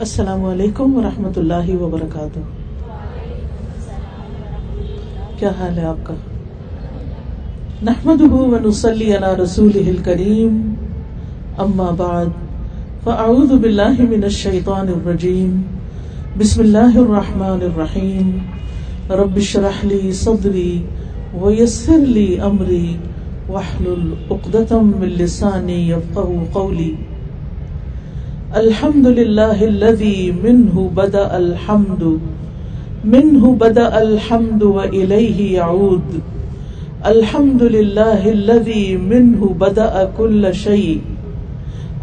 السلام علیکم ورحمۃ اللہ وبرکاتہ۔ کیا حال ہے آپ کا؟ نحمد ونسلی علی رسول کریم اما بعد، فاعوذ باللہ من الشیطان الرجیم، بسم اللہ الرحمن الرحیم، رب شرح لی صدری ویسر لی امری، واحلل عقدة من لسانی یفقه قولی۔ الحمد للہ الذي منه بدا الحمد منه بدا الحمد وإليه يعود الحمد للہ الذي منه بدا كل شيء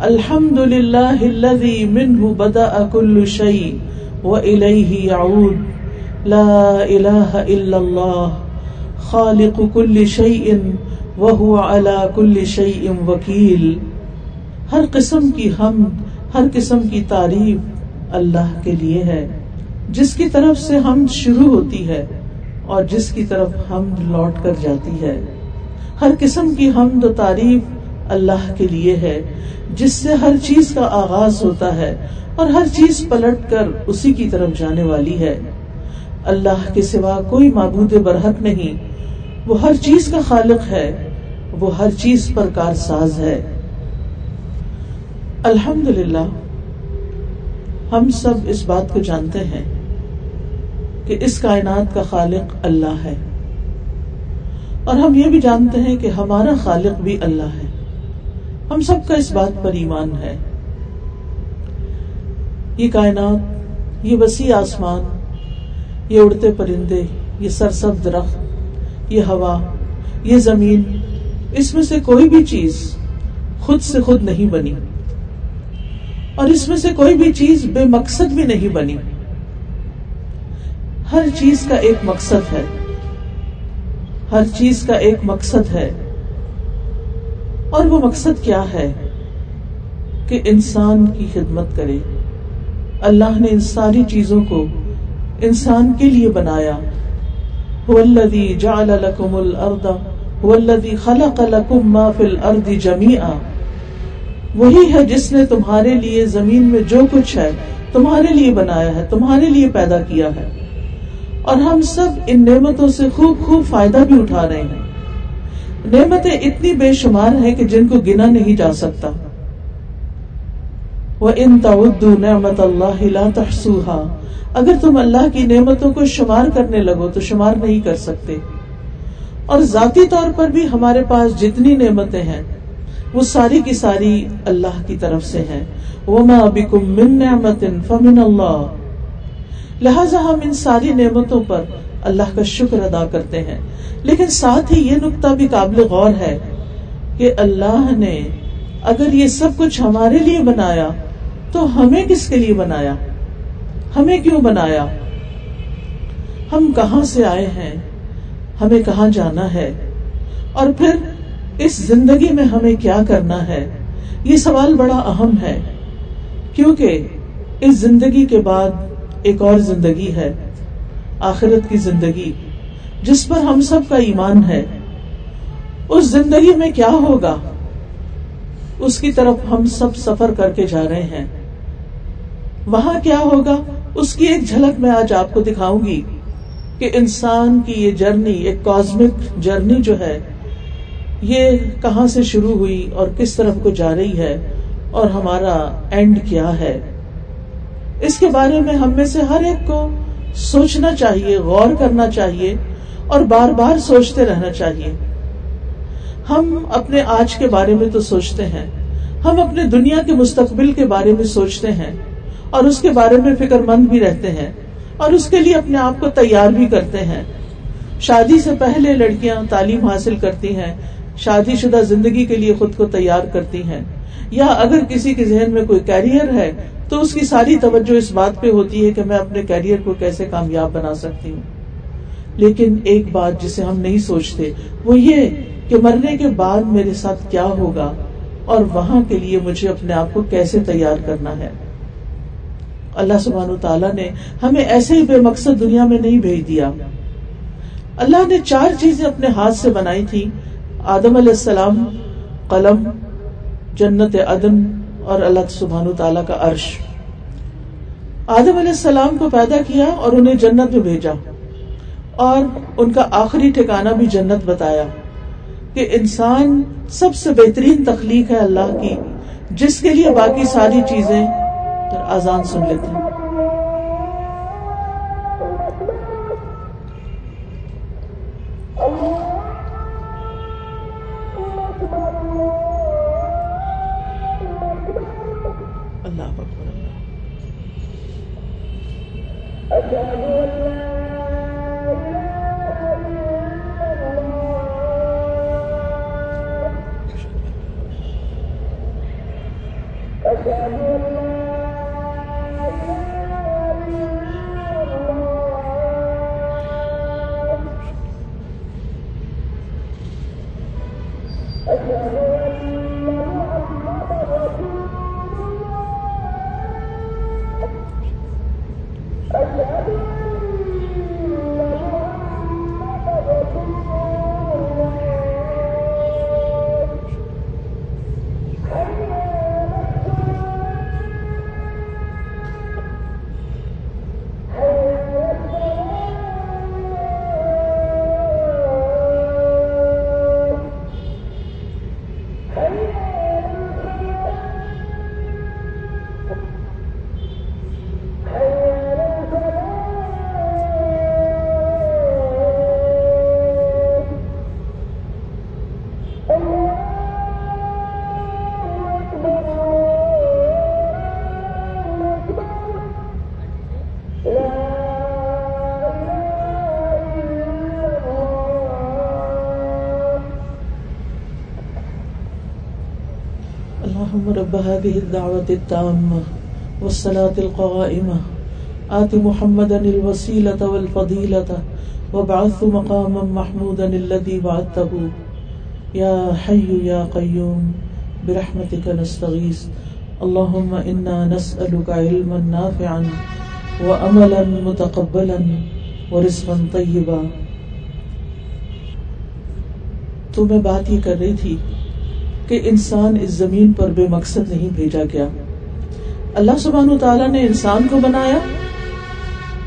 الحمد للہ الذي منه بدا كل شيء وإليه يعود لا إله إلا الله خالق كل شيء وهو على كل شيء وكيل ہر قسم کی حمد ہر قسم کی تعریف اللہ کے لیے ہے۔ جس کی طرف سے ہم شروع ہوتی ہے اور جس کی طرف ہم لوٹ کر جاتی ہے۔ ہر قسم کی حمد و تعریف اللہ کے لیے ہے، جس سے ہر چیز کا آغاز ہوتا ہے اور ہر چیز پلٹ کر اسی کی طرف جانے والی ہے۔ اللہ کے سوا کوئی معبود برحق نہیں، وہ ہر چیز کا خالق ہے، وہ ہر چیز پر کار ساز ہے۔ الحمد للہ ہم سب اس بات کو جانتے ہیں کہ اس کائنات کا خالق اللہ ہے۔ اور ہم یہ بھی جانتے ہیں کہ ہمارا خالق بھی اللہ ہے۔ ہم سب کا اس بات پر ایمان ہے۔ یہ کائنات، یہ وسیع آسمان، یہ اڑتے پرندے، یہ سرسب درخت، یہ ہوا، یہ زمین، اس میں سے کوئی بھی چیز خود سے خود نہیں بنی۔ اور اس میں سے کوئی بھی چیز بے مقصد بھی نہیں بنی۔ ہر چیز کا ایک مقصد ہے۔ ہر چیز کا ایک مقصد ہے۔ اور وہ مقصد کیا ہے؟ کہ انسان کی خدمت کرے۔ اللہ نے ان ساری چیزوں کو انسان کے لیے بنایا۔ جعل لكم الارض والذي خلق لكم ما في الارض جميعا وہی ہے جس نے تمہارے لیے زمین میں جو کچھ ہے تمہارے لیے بنایا ہے، تمہارے لیے پیدا کیا ہے۔ اور ہم سب ان نعمتوں سے خوب خوب فائدہ بھی اٹھا رہے ہیں۔ نعمتیں اتنی بے شمار ہیں کہ جن کو گنا نہیں جا سکتا۔ وہ ان تعدو نعمت اللہ لا تحسوہا اگر تم اللہ کی نعمتوں کو شمار کرنے لگو تو شمار نہیں کر سکتے۔ اور ذاتی طور پر بھی ہمارے پاس جتنی نعمتیں ہیں وہ ساری کی ساری اللہ کی طرف سے ہے لہذا ہم ان ساری نعمتوں پر اللہ کا شکر ادا کرتے ہیں۔ لیکن ساتھ ہی یہ نقطہ بھی قابل غور ہے کہ اللہ نے اگر یہ سب کچھ ہمارے لیے بنایا، تو ہمیں کس کے لیے بنایا؟ ہمیں کیوں بنایا؟ ہم کہاں سے آئے ہیں؟ ہمیں کہاں جانا ہے؟ اور پھر اس زندگی میں ہمیں کیا کرنا ہے؟ یہ سوال بڑا اہم ہے، کیونکہ اس زندگی کے بعد ایک اور زندگی ہے، آخرت کی زندگی، جس پر ہم سب کا ایمان ہے۔ اس زندگی میں کیا ہوگا؟ اس کی طرف ہم سب سفر کر کے جا رہے ہیں۔ وہاں کیا ہوگا؟ اس کی ایک جھلک میں آج آپ کو دکھاؤں گی کہ انسان کی یہ جرنی، ایک کازمک جرنی جو ہے یہ کہاں سے شروع ہوئی اور کس طرف کو جا رہی ہے اور ہمارا اینڈ کیا ہے؟ اس کے بارے میں ہم میں سے ہر ایک کو سوچنا چاہیے، غور کرنا چاہیے اور بار بار سوچتے رہنا چاہیے۔ ہم اپنے آج کے بارے میں تو سوچتے ہیں۔ ہم اپنے دنیا کے مستقبل کے بارے میں سوچتے ہیں اور اس کے بارے میں فکر مند بھی رہتے ہیں اور اس کے لیے اپنے آپ کو تیار بھی کرتے ہیں۔ شادی سے پہلے لڑکیاں تعلیم حاصل کرتی ہیں شادی شدہ زندگی کے لیے خود کو تیار کرتی ہیں۔ یا اگر کسی کے ذہن میں کوئی کیریئر ہے، تو اس کی ساری توجہ اس بات پہ ہوتی ہے کہ میں اپنے کیریئر کو کیسے کامیاب بنا سکتی ہوں۔ لیکن ایک بات جسے ہم نہیں سوچتے، وہ یہ کہ مرنے کے بعد میرے ساتھ کیا ہوگا اور وہاں کے لیے مجھے اپنے آپ کو کیسے تیار کرنا ہے۔ اللہ سبحان تعالیٰ نے ہمیں ایسے ہی بے مقصد دنیا میں نہیں بھیج دیا۔ اللہ نے چار چیزیں اپنے ہاتھ سے بنائی تھی آدم علیہ السلام قلم، جنت عدن اور اللہ سبحان و تعالیٰ کا عرش۔ آدم علیہ السلام کو پیدا کیا اور انہیں جنت میں بھیجا۔ اور ان کا آخری ٹھکانہ بھی جنت بتایا کہ انسان سب سے بہترین تخلیق ہے اللہ کی، جس کے لیے باقی ساری چیزیں آزان سن لیتے ہیں۔ اللهم رب هذه الدعوة التامة والصلاة القائمة. آت محمدا الوسيلة والفضيلة وابعث مقاما محمودا الذي بعثته. يا حي يا قيوم، برحمتك نستغيث. اللهم إنا نسألك علما نافعا وأملا متقبلا ورزقا طيبا. تو میں بات یہ کر رہی تھی کہ انسان اس زمین پر بے مقصد نہیں بھیجا گیا۔ اللہ سبحان و تعالیٰ نے انسان کو بنایا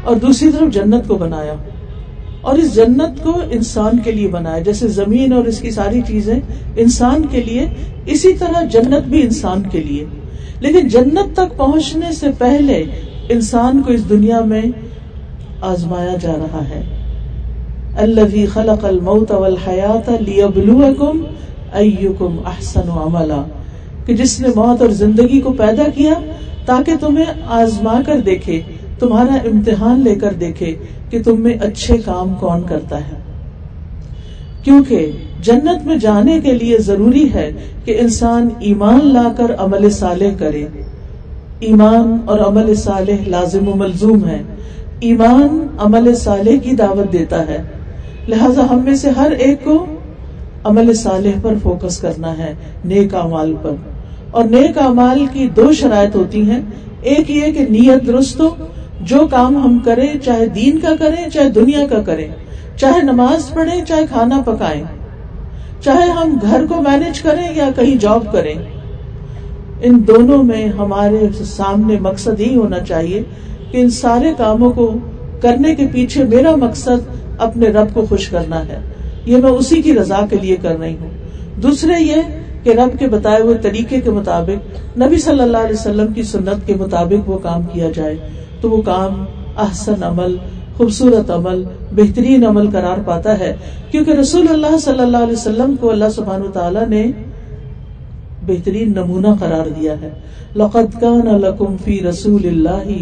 اور دوسری طرف جنت کو بنایا۔ اور اس جنت کو انسان کے لیے بنایا۔ جیسے زمین اور اس کی ساری چیزیں انسان کے لیے، اسی طرح جنت بھی انسان کے لیے۔ لیکن جنت تک پہنچنے سے پہلے انسان کو اس دنیا میں آزمایا جا رہا ہے۔ اللہ خلق الموت والحیات لیبلوکم ایکم احسن عملا، کہ جس نے موت اور زندگی کو پیدا کیا تاکہ تمہیں آزما کر دیکھے، تمہارا امتحان لے کر دیکھے کہ تم میں اچھے کام کون کرتا ہے۔ کیونکہ جنت میں جانے کے لیے ضروری ہے کہ انسان ایمان لا کر عمل صالح کرے۔ ایمان اور عمل صالح لازم و ملزوم ہے۔ ایمان عمل صالح کی دعوت دیتا ہے۔ لہذا ہم میں سے ہر ایک کو عمل صالح پر فوکس کرنا ہے، نیک امال پر۔ اور نیک امال کی دو شرائط ہوتی ہیں۔ ایک یہ کہ نیت درست ہو، جو کام ہم کریں، چاہے دین کا کریں، چاہے دنیا کا کریں۔ چاہے نماز پڑھیں، چاہے کھانا پکائیں۔ چاہے ہم گھر کو مینج کریں یا کہیں جاب کریں۔ ان دونوں میں ہمارے سامنے مقصد ہی ہونا چاہیے کہ ان سارے کاموں کو کرنے کے پیچھے میرا مقصد اپنے رب کو خوش کرنا ہے۔ یہ میں اسی کی رضا کے لیے کر رہی ہوں۔ دوسرے یہ کہ رب کے بتائے ہوئے طریقے کے مطابق نبی صلی اللہ علیہ وسلم کی سنت کے مطابق وہ کام کیا جائے تو وہ کام احسن عمل، خوبصورت عمل، بہترین عمل قرار پاتا ہے۔ کیونکہ رسول اللہ صلی اللہ علیہ وسلم کو اللہ سبحان تعالیٰ نے بہترین نمونہ قرار دیا ہے۔ لقت کان لکم فی رسول اللہ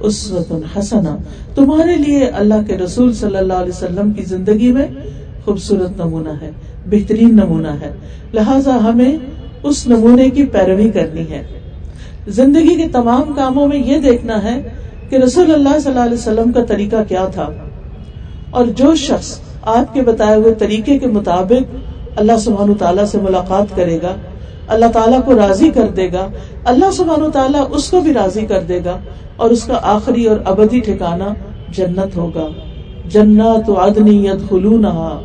اسوت حسنا تمہارے لیے اللہ کے رسول صلی اللہ علیہ وسلم کی زندگی میں خوبصورت نمونہ ہے، بہترین نمونہ ہے۔ لہذا ہمیں اس نمونے کی پیروی کرنی ہے۔ زندگی کے تمام کاموں میں یہ دیکھنا ہے کہ رسول اللہ صلی اللہ علیہ وسلم کا طریقہ کیا تھا۔ اور جو شخص آپ کے بتائے ہوئے طریقے کے مطابق اللہ سبحانہ تعالیٰ سے ملاقات کرے گا، اللہ تعالیٰ کو راضی کر دے گا، اللہ سبحانہ تعالیٰ اس کو بھی راضی کر دے گا اور اس کا آخری اور ابدی ٹھکانا جنت ہوگا۔ جنت عدنی یدخلونہا۔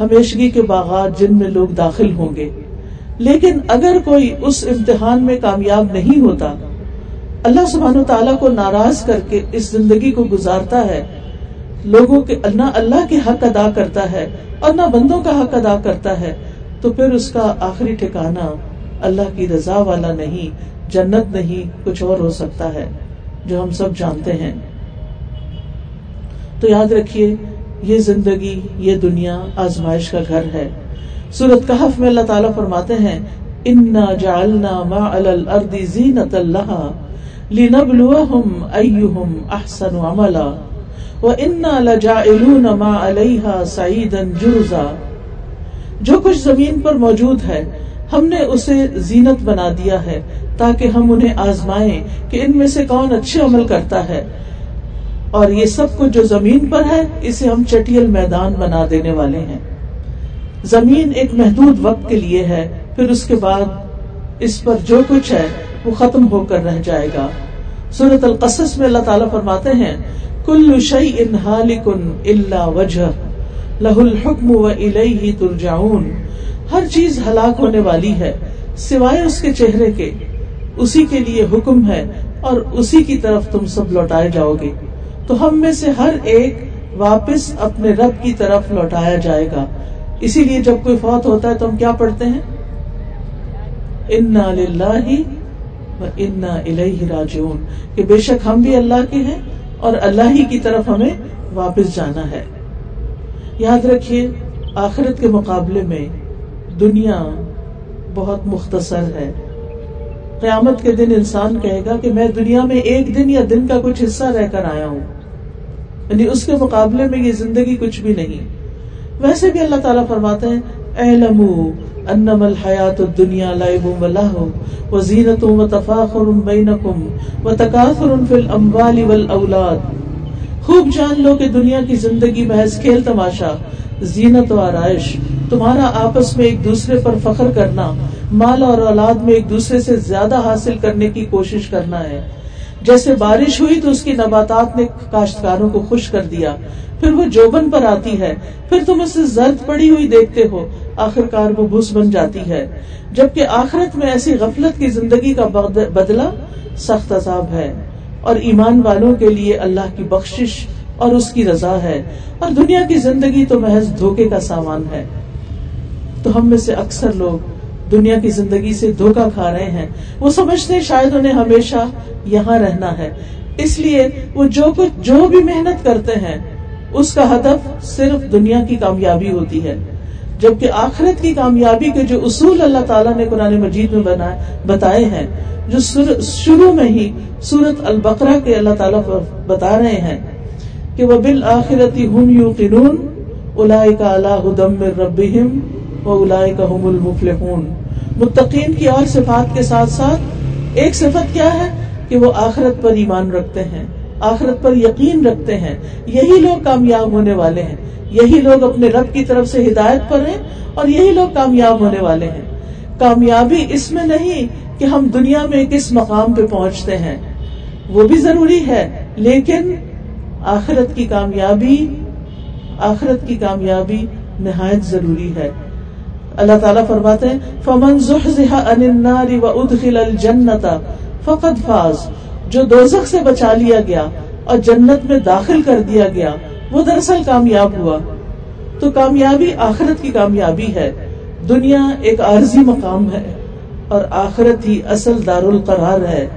ہمیشگی کے باغات جن میں لوگ داخل ہوں گے۔ لیکن اگر کوئی اس امتحان میں کامیاب نہیں ہوتا، اللہ سبحان تعالیٰ کو ناراض کر کے اس زندگی کو گزارتا ہے۔ لوگوں کے نہ اللہ کے حق ادا کرتا ہے اور نہ بندوں کا حق ادا کرتا ہے، تو پھر اس کا آخری ٹھکانا اللہ کی رضا والا نہیں، جنت نہیں، کچھ اور ہو سکتا ہے، جو ہم سب جانتے ہیں۔ تو یاد رکھیے یہ زندگی، یہ دنیا آزمائش کا گھر ہے۔ سورت کہف میں اللہ تعالیٰ فرماتے ہیں، انا جعلنا ما علی الارض زینت اللہ لنبلوہم ایہم احسن عملا وَإِنَّا لَجَائِلُونَ مَا عَلَيْهَا سَعِيدًا جُرُزًا جو کچھ زمین پر موجود ہے، ہم نے اسے زینت بنا دیا ہے تاکہ ہم انہیں آزمائیں کہ ان میں سے کون اچھے عمل کرتا ہے۔ اور یہ سب کچھ جو زمین پر ہے، اسے ہم چٹیل میدان بنا دینے والے ہیں۔ زمین ایک محدود وقت کے لیے ہے، پھر اس کے بعد اس پر جو کچھ ہے، وہ ختم ہو کر رہ جائے گا۔ سورت القصص میں اللہ تعالیٰ فرماتے ہیں، کل شعی ان اللہ وجہ لہ الحکم و الیہ ترجعون۔ ہر چیز ہلاک ہونے والی ہے، سوائے اس کے چہرے کے۔ اسی کے لیے حکم ہے اور اسی کی طرف تم سب لوٹائے جاؤ گے۔ تو ہم میں سے ہر ایک واپس اپنے رب کی طرف لوٹایا جائے گا۔ اسی لیے جب کوئی فوت ہوتا ہے تو ہم کیا پڑھتے ہیں؟ انا انا راجعون۔ کہ بے شک ہم بھی اللہ کے ہیں اور اللہ ہی کی طرف ہمیں واپس جانا ہے۔ یاد رکھیے، آخرت کے مقابلے میں دنیا بہت مختصر ہے۔ قیامت کے دن انسان کہے گا کہ میں دنیا میں ایک دن یا دن کا کچھ حصہ رہ کر آیا ہوں۔ یعنی اس کے مقابلے میں یہ زندگی کچھ بھی نہیں۔ ویسے بھی اللہ تعالیٰ فرماتے ہیں اعلموا انما الحیات الدنیا لعب و لہو و زینت و تفاخر بینکم و تکاثر فی الاموال والاولاد۔ خوب جان لو کہ دنیا کی زندگی محض کھیل تماشا، زینت و آرائش، تمہارا آپس میں ایک دوسرے پر فخر کرنا مال اور اولاد میں ایک دوسرے سے زیادہ حاصل کرنے کی کوشش کرنا ہے۔ جیسے بارش ہوئی تو اس کی نباتات نے کاشتکاروں کو خوش کر دیا۔ پھر وہ جوبن پر آتی ہے۔ پھر تم اسے زرد پڑی ہوئی دیکھتے ہو۔ آخر کار وہ بھوس بن جاتی ہے۔ جبکہ آخرت میں ایسی غفلت کی زندگی کا بدلہ سخت عذاب ہے۔ اور ایمان والوں کے لیے اللہ کی بخشش اور اس کی رضا ہے۔ اور دنیا کی زندگی تو محض دھوکے کا سامان ہے۔ تو ہم میں سے اکثر لوگ دنیا کی زندگی سے دھوکا کھا رہے ہیں۔ وہ سمجھتے شاید انہیں ہمیشہ یہاں رہنا ہے۔ اس لیے وہ جو کچھ جو بھی محنت کرتے ہیں، اس کا ہدف صرف دنیا کی کامیابی ہوتی ہے۔ جبکہ آخرت کی کامیابی کے جو اصول اللہ تعالیٰ نے قرآن مجید میں بتائے ہیں، جو شروع میں ہی سورت البقرہ کے اللہ تعالیٰ بتا رہے ہیں کہ وہ بالآخرتی ہم یو قنون الاء کا اللہ رب و الاء کا المفلحون۔ متقین کی اور صفات کے ساتھ ساتھ ایک صفت کیا ہے کہ وہ آخرت پر ایمان رکھتے ہیں، آخرت پر یقین رکھتے ہیں۔ یہی لوگ کامیاب ہونے والے ہیں۔ یہی لوگ اپنے رب کی طرف سے ہدایت پر ہیں اور یہی لوگ کامیاب ہونے والے ہیں۔ کامیابی اس میں نہیں کہ ہم دنیا میں کس مقام پہ پہنچتے ہیں۔ وہ بھی ضروری ہے، لیکن آخرت کی کامیابی، آخرت کی کامیابی نہایت ضروری ہے۔ اللہ تعالیٰ فرماتے ہیں، فمن عن النار وادخل الجنت فقد فاز۔ جو دوزخ سے بچا لیا گیا اور جنت میں داخل کر دیا گیا، وہ دراصل کامیاب ہوا۔ تو کامیابی آخرت کی کامیابی ہے۔ دنیا ایک عارضی مقام ہے اور آخرت ہی اصل دار القرار ہے۔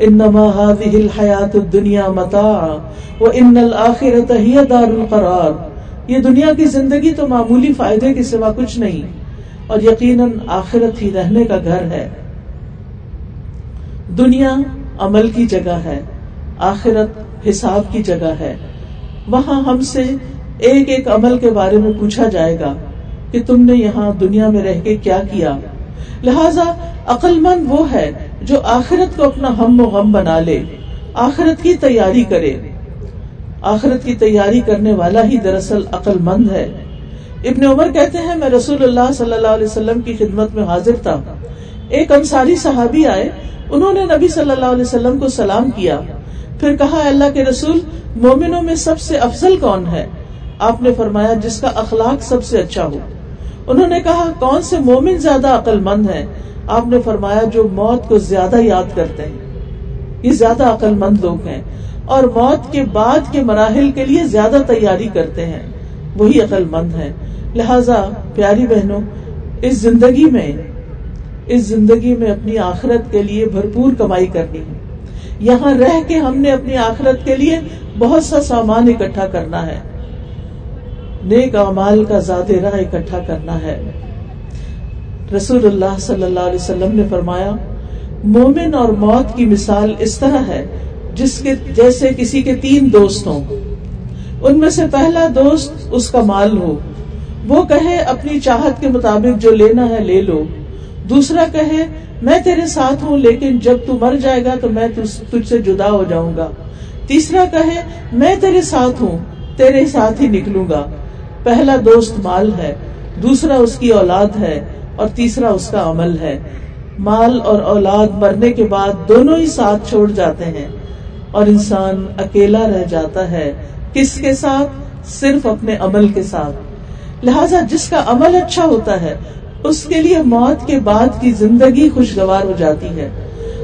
انما هذه الحیات الدنیا متاع وان الاخرت ہی دار القرار۔ یہ دنیا کی زندگی تو معمولی فائدے کے سوا کچھ نہیں۔ اور یقیناً آخرت ہی رہنے کا گھر ہے۔ دنیا عمل کی جگہ ہے، آخرت حساب کی جگہ ہے۔ وہاں ہم سے ایک ایک عمل کے بارے میں پوچھا جائے گا کہ تم نے یہاں دنیا میں رہ کے کیا کیا۔ لہذا عقل مند وہ ہے جو آخرت کو اپنا ہم و غم بنا لے، آخرت کی تیاری کرے۔ آخرت کی تیاری کرنے والا ہی دراصل عقل مند ہے۔ ابن عمر کہتے ہیں، میں رسول اللہ صلی اللہ علیہ وسلم کی خدمت میں حاضر تھا۔ ایک انصاری صحابی آئے، انہوں نے نبی صلی اللہ علیہ وسلم کو سلام کیا۔ پھر کہا اللہ کے رسول، مومنوں میں سب سے افضل کون ہے؟ آپ نے فرمایا، جس کا اخلاق سب سے اچھا ہو۔ انہوں نے کہا، کون سے مومن زیادہ عقل مند ہے آپ نے فرمایا، جو موت کو زیادہ یاد کرتے ہیں۔ یہ زیادہ عقل مند لوگ ہیں اور موت کے بعد کے مراحل کے لیے زیادہ تیاری کرتے ہیں۔ وہی عقل مند ہے لہذا پیاری بہنوں، اس زندگی میں، اس زندگی میں اپنی آخرت کے لیے بھرپور کمائی کرنی ہے۔ یہاں رہ کے ہم نے اپنی آخرت کے لیے بہت سا سامان اکٹھا کرنا ہے۔ نیک امال کا راہ اکٹھا کرنا ہے۔ رسول اللہ صلی اللہ علیہ وسلم نے فرمایا، مومن اور موت کی مثال اس طرح ہے، جس کے، جیسے کسی کے تین دوست ہوں۔ ان میں سے پہلا دوست اس کا مال ہو۔ وہ کہے اپنی چاہت کے مطابق جو لینا ہے لے لو۔ دوسرا کہے، میں تیرے ساتھ ہوں، لیکن جب تو مر جائے گا تو میں تجھ سے جدا ہو جاؤں گا۔ تیسرا کہے، میں تیرے ساتھ ہوں، تیرے ساتھ ہی نکلوں گا۔ پہلا دوست مال ہے، دوسرا اس کی اولاد ہے، اور تیسرا اس کا عمل ہے۔ مال اور اولاد مرنے کے بعد دونوں ہی ساتھ چھوڑ جاتے ہیں۔ اور انسان اکیلا رہ جاتا ہے، کس کے ساتھ؟ صرف اپنے عمل کے ساتھ۔ لہذا جس کا عمل اچھا ہوتا ہے، اس کے لیے موت کے بعد کی زندگی خوشگوار ہو جاتی ہے۔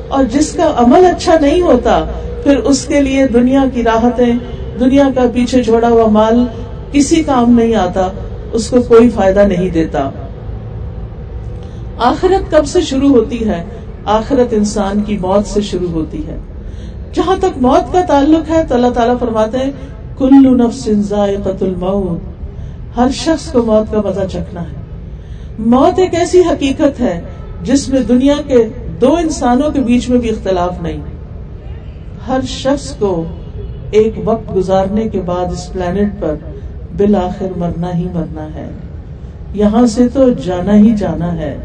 اور جس کا عمل اچھا نہیں ہوتا، پھر اس کے لیے دنیا کی راحتیں، دنیا کا پیچھے چھوڑا ہوا مال، کسی کام نہیں آتا، اس کو کوئی فائدہ نہیں دیتا۔ آخرت کب سے شروع ہوتی ہے؟ آخرت انسان کی موت سے شروع ہوتی ہے۔ جہاں تک موت کا تعلق ہے، تو اللہ تعالیٰ فرماتے ہیں، کلو نفس الموت۔ ہر شخص کو موت کا مزہ چکھنا ہے۔ موت ایک ایسی حقیقت ہے جس میں دنیا کے دو انسانوں کے بیچ میں بھی اختلاف نہیں۔ ہر شخص کو ایک وقت گزارنے کے بعد اس پلانٹ پر بالآخر مرنا ہی مرنا ہے۔ یہاں سے تو جانا ہی جانا ہے۔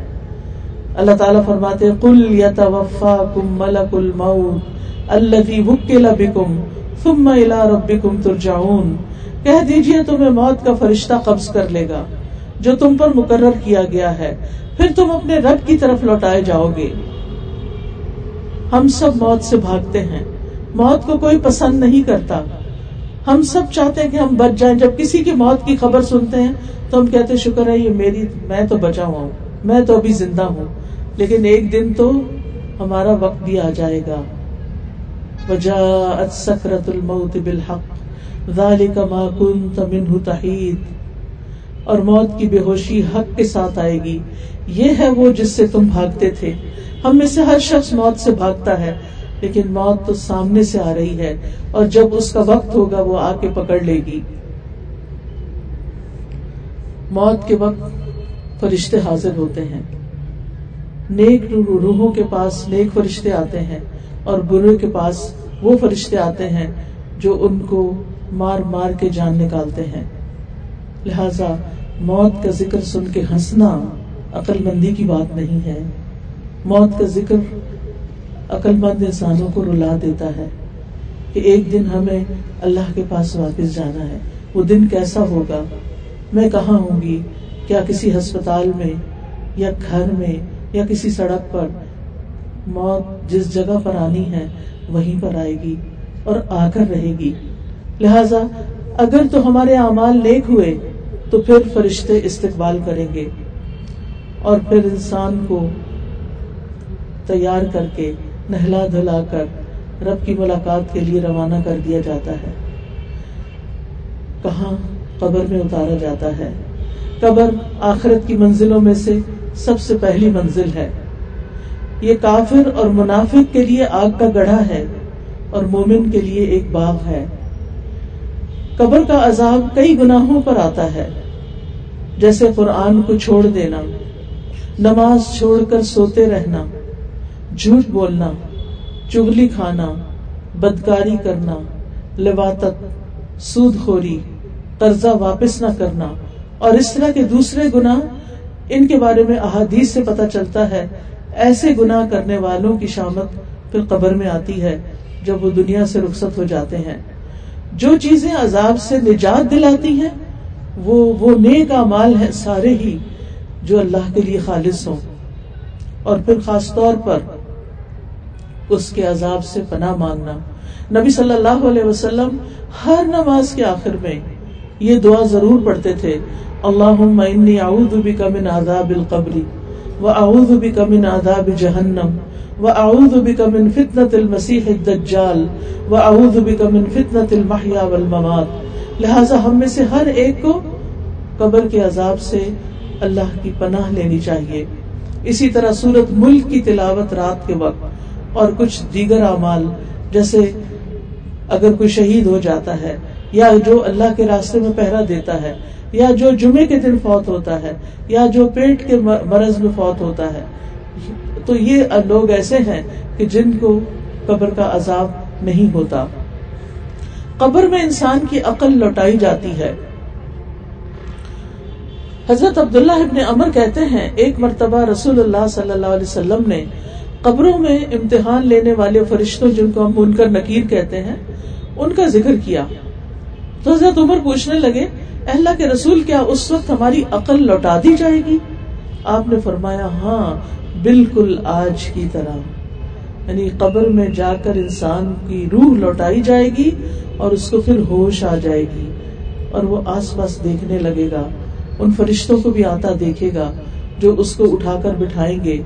اللہ تعالیٰ فرماتے کل یا توفا کم ملک المعود اللہ بکم ثم الى ربکم ترجعون۔ کہہ دیجیے تمہیں موت کا فرشتہ قبض کر لے گا، جو تم پر مقرر کیا گیا ہے۔ پھر تم اپنے رب کی طرف لوٹائے جاؤ گے۔ ہم سب موت سے بھاگتے ہیں۔ موت کو کوئی پسند نہیں کرتا۔ ہم سب چاہتے ہیں کہ ہم بچ جائیں۔ جب کسی کی موت کی خبر سنتے ہیں، تو ہم کہتے شکر ہے، یہ میری، میں تو بچا ہوا ہوں۔ میں تو ابھی زندہ ہوں۔ لیکن ایک دن تو ہمارا وقت بھی آ جائے گا۔ وجا سکرت الموت بالحق۔ ذالک ما كنت منه تحید۔ اور موت کی بے ہوشی حق کے ساتھ آئے گی۔ یہ ہے وہ جس سے تم بھاگتے تھے۔ ہم میں سے ہر شخص موت سے بھاگتا ہے، لیکن موت تو سامنے سے آ رہی ہے، اور جب اس کا وقت ہوگا وہ آ کے پکڑ لے گی۔ موت کے وقت فرشتے حاضر ہوتے ہیں۔ نیک روحوں کے پاس نیک فرشتے آتے ہیں، اور برے کے پاس وہ فرشتے آتے ہیں جو ان کو مار مار کے جان نکالتے ہیں۔ لہذا موت کا ذکر سن کے ہنسنا عقل مندی کی بات نہیں ہے۔ موت کا ذکر عقل مند انسانوں کو رلا دیتا ہے کہ ایک دن ہمیں اللہ کے پاس واپس جانا ہے۔ وہ دن کیسا ہوگا؟ میں کہاں ہوں گی؟ کیا کسی ہسپتال میں یا گھر میں یا کسی سڑک پر موت جس جگہ پر آنی ہے وہیں پر آئے گی اور آ کر رہے گی؟ لہذا اگر تو ہمارے اعمال نیک ہوئے، تو پھر فرشتے استقبال کریں گے اور پھر انسان کو تیار کر کے نہلا دھلا کر رب کی ملاقات کے لیے روانہ کر دیا جاتا ہے۔ کہاں قبر میں اتارا جاتا ہے؟ قبر آخرت کی منزلوں میں سے سب سے پہلی منزل ہے۔ یہ کافر اور منافق کے لیے آگ کا گڑھا ہے اور مومن کے لیے ایک باغ ہے۔ قبر کا عذاب کئی گناہوں پر آتا ہے۔ جیسے قرآن کو چھوڑ دینا، نماز چھوڑ کر سوتے رہنا، جھوٹ بولنا، چگلی کھانا، بدکاری کرنا لباتت سود خوری قرضہ واپس نہ کرنا، اور اس طرح کے دوسرے گنا ان کے بارے میں احادیث سے پتہ چلتا ہے، ایسے گنا کرنے والوں کی شامت پھر قبر میں آتی ہے، جب وہ دنیا سے رخصت ہو جاتے ہیں۔ جو چیزیں عذاب سے نجات دلاتی ہیں، وہ وہ نیک مال ہے سارے ہی جو اللہ کے لیے خالص ہوں۔ اور پھر خاص طور پر اس کے عذاب سے پناہ مانگنا۔ نبی صلی اللہ علیہ وسلم ہر نماز کے آخر میں یہ دعا ضرور پڑھتے تھے اللہ انی اعوذ بک من عذاب القبر و اعوذ بک من عذاب جہنم و اعوذ بک من فتنة المسیح الدجال و اعوذ بک من فتنة المحیا والممات لہذا ہم میں سے ہر ایک کو قبر کے عذاب سے اللہ کی پناہ لینی چاہیے۔ اسی طرح سورت ملک کی تلاوت رات کے وقت اور کچھ دیگر اعمال، جیسے اگر کوئی شہید ہو جاتا ہے، یا جو اللہ کے راستے میں پہرا دیتا ہے، یا جو جمعے کے دن فوت ہوتا ہے، یا جو پیٹ کے مرض میں فوت ہوتا ہے تو یہ لوگ ایسے ہیں کہ جن کو قبر کا عذاب نہیں ہوتا۔ قبر میں انسان کی عقل لوٹائی جاتی ہے۔ حضرت عبداللہ ابن امر کہتے ہیں، ایک مرتبہ رسول اللہ صلی اللہ علیہ وسلم نے قبروں میں امتحان لینے والے فرشتوں جن کو ہم ان کا نکیر کہتے ہیں، ان کا ذکر کیا۔ تو حضرت عمر پوچھنے لگے اللہ کے رسول، کیا اس وقت ہماری عقل لوٹا دی جائے گی؟ آپ نے فرمایا ہاں بالکل آج کی طرح۔ یعنی قبر میں جا کر انسان کی روح لوٹائی جائے گی اور اس کو پھر ہوش آ جائے گی اور وہ آس پاس دیکھنے لگے گا۔ ان فرشتوں کو بھی آتا دیکھے گا جو اس کو اٹھا کر بٹھائیں گے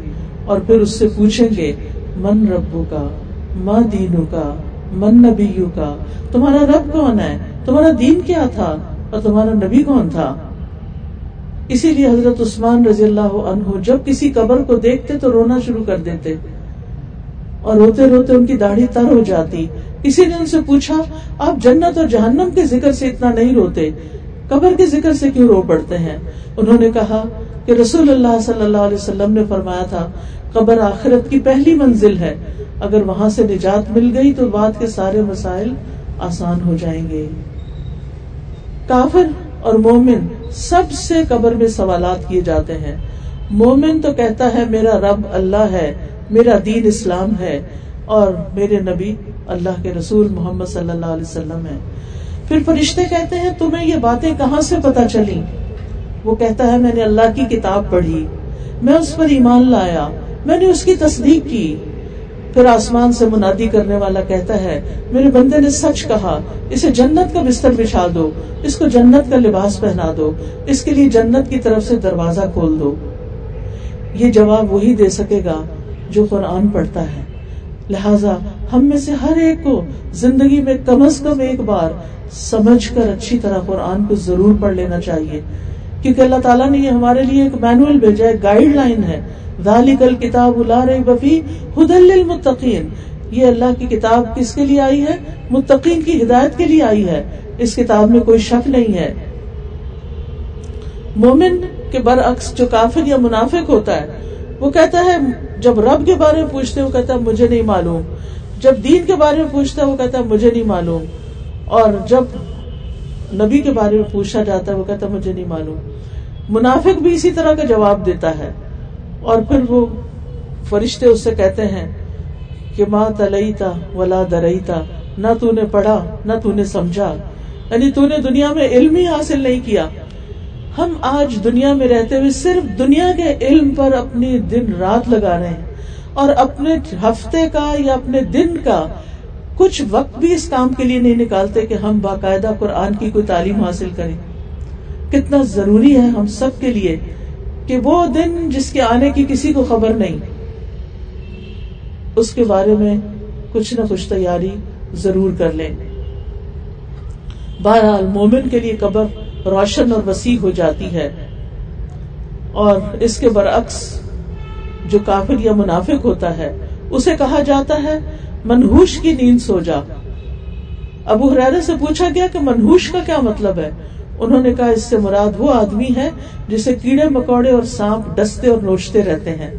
اور پھر اس سے پوچھیں گے، من ربو کا ماں دینو کا من نبیو کا تمہارا رب کون ہے؟ تمہارا دین کیا تھا؟ اور تمہارا نبی کون تھا؟ اسی لیے حضرت عثمان رضی اللہ عنہ جب کسی قبر کو دیکھتے تو رونا شروع کر دیتے اور روتے روتے ان کی داڑھی تر ہو جاتی۔ کسی نے ان سے پوچھا، آپ جنت اور جہنم کے ذکر سے اتنا نہیں روتے، قبر کے ذکر سے کیوں رو پڑتے ہیں؟ انہوں نے کہا کہ رسول اللہ صلی اللہ علیہ وسلم نے فرمایا تھا، قبر آخرت کی پہلی منزل ہے، اگر وہاں سے نجات مل گئی تو بعد کے سارے مسائل آسان ہو جائیں گے۔ کافر اور مومن سب سے قبر میں سوالات کیے جاتے ہیں۔ مومن تو کہتا ہے، میرا رب اللہ ہے، میرا دین اسلام ہے اور میرے نبی اللہ کے رسول محمد صلی اللہ علیہ وسلم ہے پھر فرشتے کہتے ہیں، تمہیں یہ باتیں کہاں سے پتا چلی وہ کہتا ہے، میں نے اللہ کی کتاب پڑھی، میں اس پر ایمان لایا، میں نے اس کی تصدیق کی۔ پھر آسمان سے منادی کرنے والا کہتا ہے، میرے بندے نے سچ کہا، اسے جنت کا بستر بچھا دو، اس کو جنت کا لباس پہنا دو، اس کے لیے جنت کی طرف سے دروازہ کھول دو۔ یہ جواب وہی دے سکے گا جو قرآن پڑھتا ہے۔ لہذا ہم میں سے ہر ایک کو زندگی میں کم از کم ایک بار سمجھ کر اچھی طرح قرآن کو ضرور پڑھ لینا چاہیے۔ کیونکہ اللہ تعالیٰ نے یہ ہمارے لیے ایک مینوئل بھیجا ہے گائیڈ لائن ہے۔ ذالک الکتاب لا ریب فی ہدی للمتقین۔ یہ اللہ کی کتاب کس کے لیے آئی ہے؟ متقین کی ہدایت کے لیے آئی ہے۔ اس کتاب میں کوئی شک نہیں ہے۔ مومن کے برعکس جو کافر یا منافق ہوتا ہے، وہ کہتا ہے، جب رب کے بارے میں پوچھتے وہ کہتا ہے، مجھے نہیں معلوم۔ جب دین کے بارے میں پوچھتا ہے، وہ کہتا ہے، مجھے نہیں معلوم۔ اور جب نبی کے بارے میں پوچھا جاتا ہے، وہ کہتا مجھے نہیں معلوم۔ منافق بھی اسی طرح کا جواب دیتا ہے۔ اور پھر وہ فرشتے اس سے کہتے ہیں کہ ماں تلئی تھا ولا درئی تھا نہ تو نے پڑھا، نہ تو نے سمجھا۔ یعنی تو نے دنیا میں علم ہی حاصل نہیں کیا۔ ہم آج دنیا میں رہتے ہوئے صرف دنیا کے علم پر اپنی دن رات لگا رہے ہیں۔ اور اپنے ہفتے کا یا اپنے دن کا کچھ وقت بھی اس کام کے لیے نہیں نکالتے کہ ہم باقاعدہ قرآن کی کوئی تعلیم حاصل کریں۔ کتنا ضروری ہے ہم سب کے لیے کہ وہ دن جس کے آنے کی کسی کو خبر نہیں، اس کے بارے میں کچھ نہ کچھ تیاری ضرور کر لیں۔ بہرحال مومن کے لیے قبر روشن اور وسیع ہو جاتی ہے۔ اور اس کے برعکس جو کافر یا منافق ہوتا ہے، اسے کہا جاتا ہے، منہوش کی نیند سو جا۔ ابو حرارے سے پوچھا گیا کہ منہوش کا کیا مطلب ہے؟ انہوں نے کہا اس سے مراد وہ آدمی ہے جسے کیڑے مکوڑے اور سانپ ڈستے اور نوچتے رہتے ہیں۔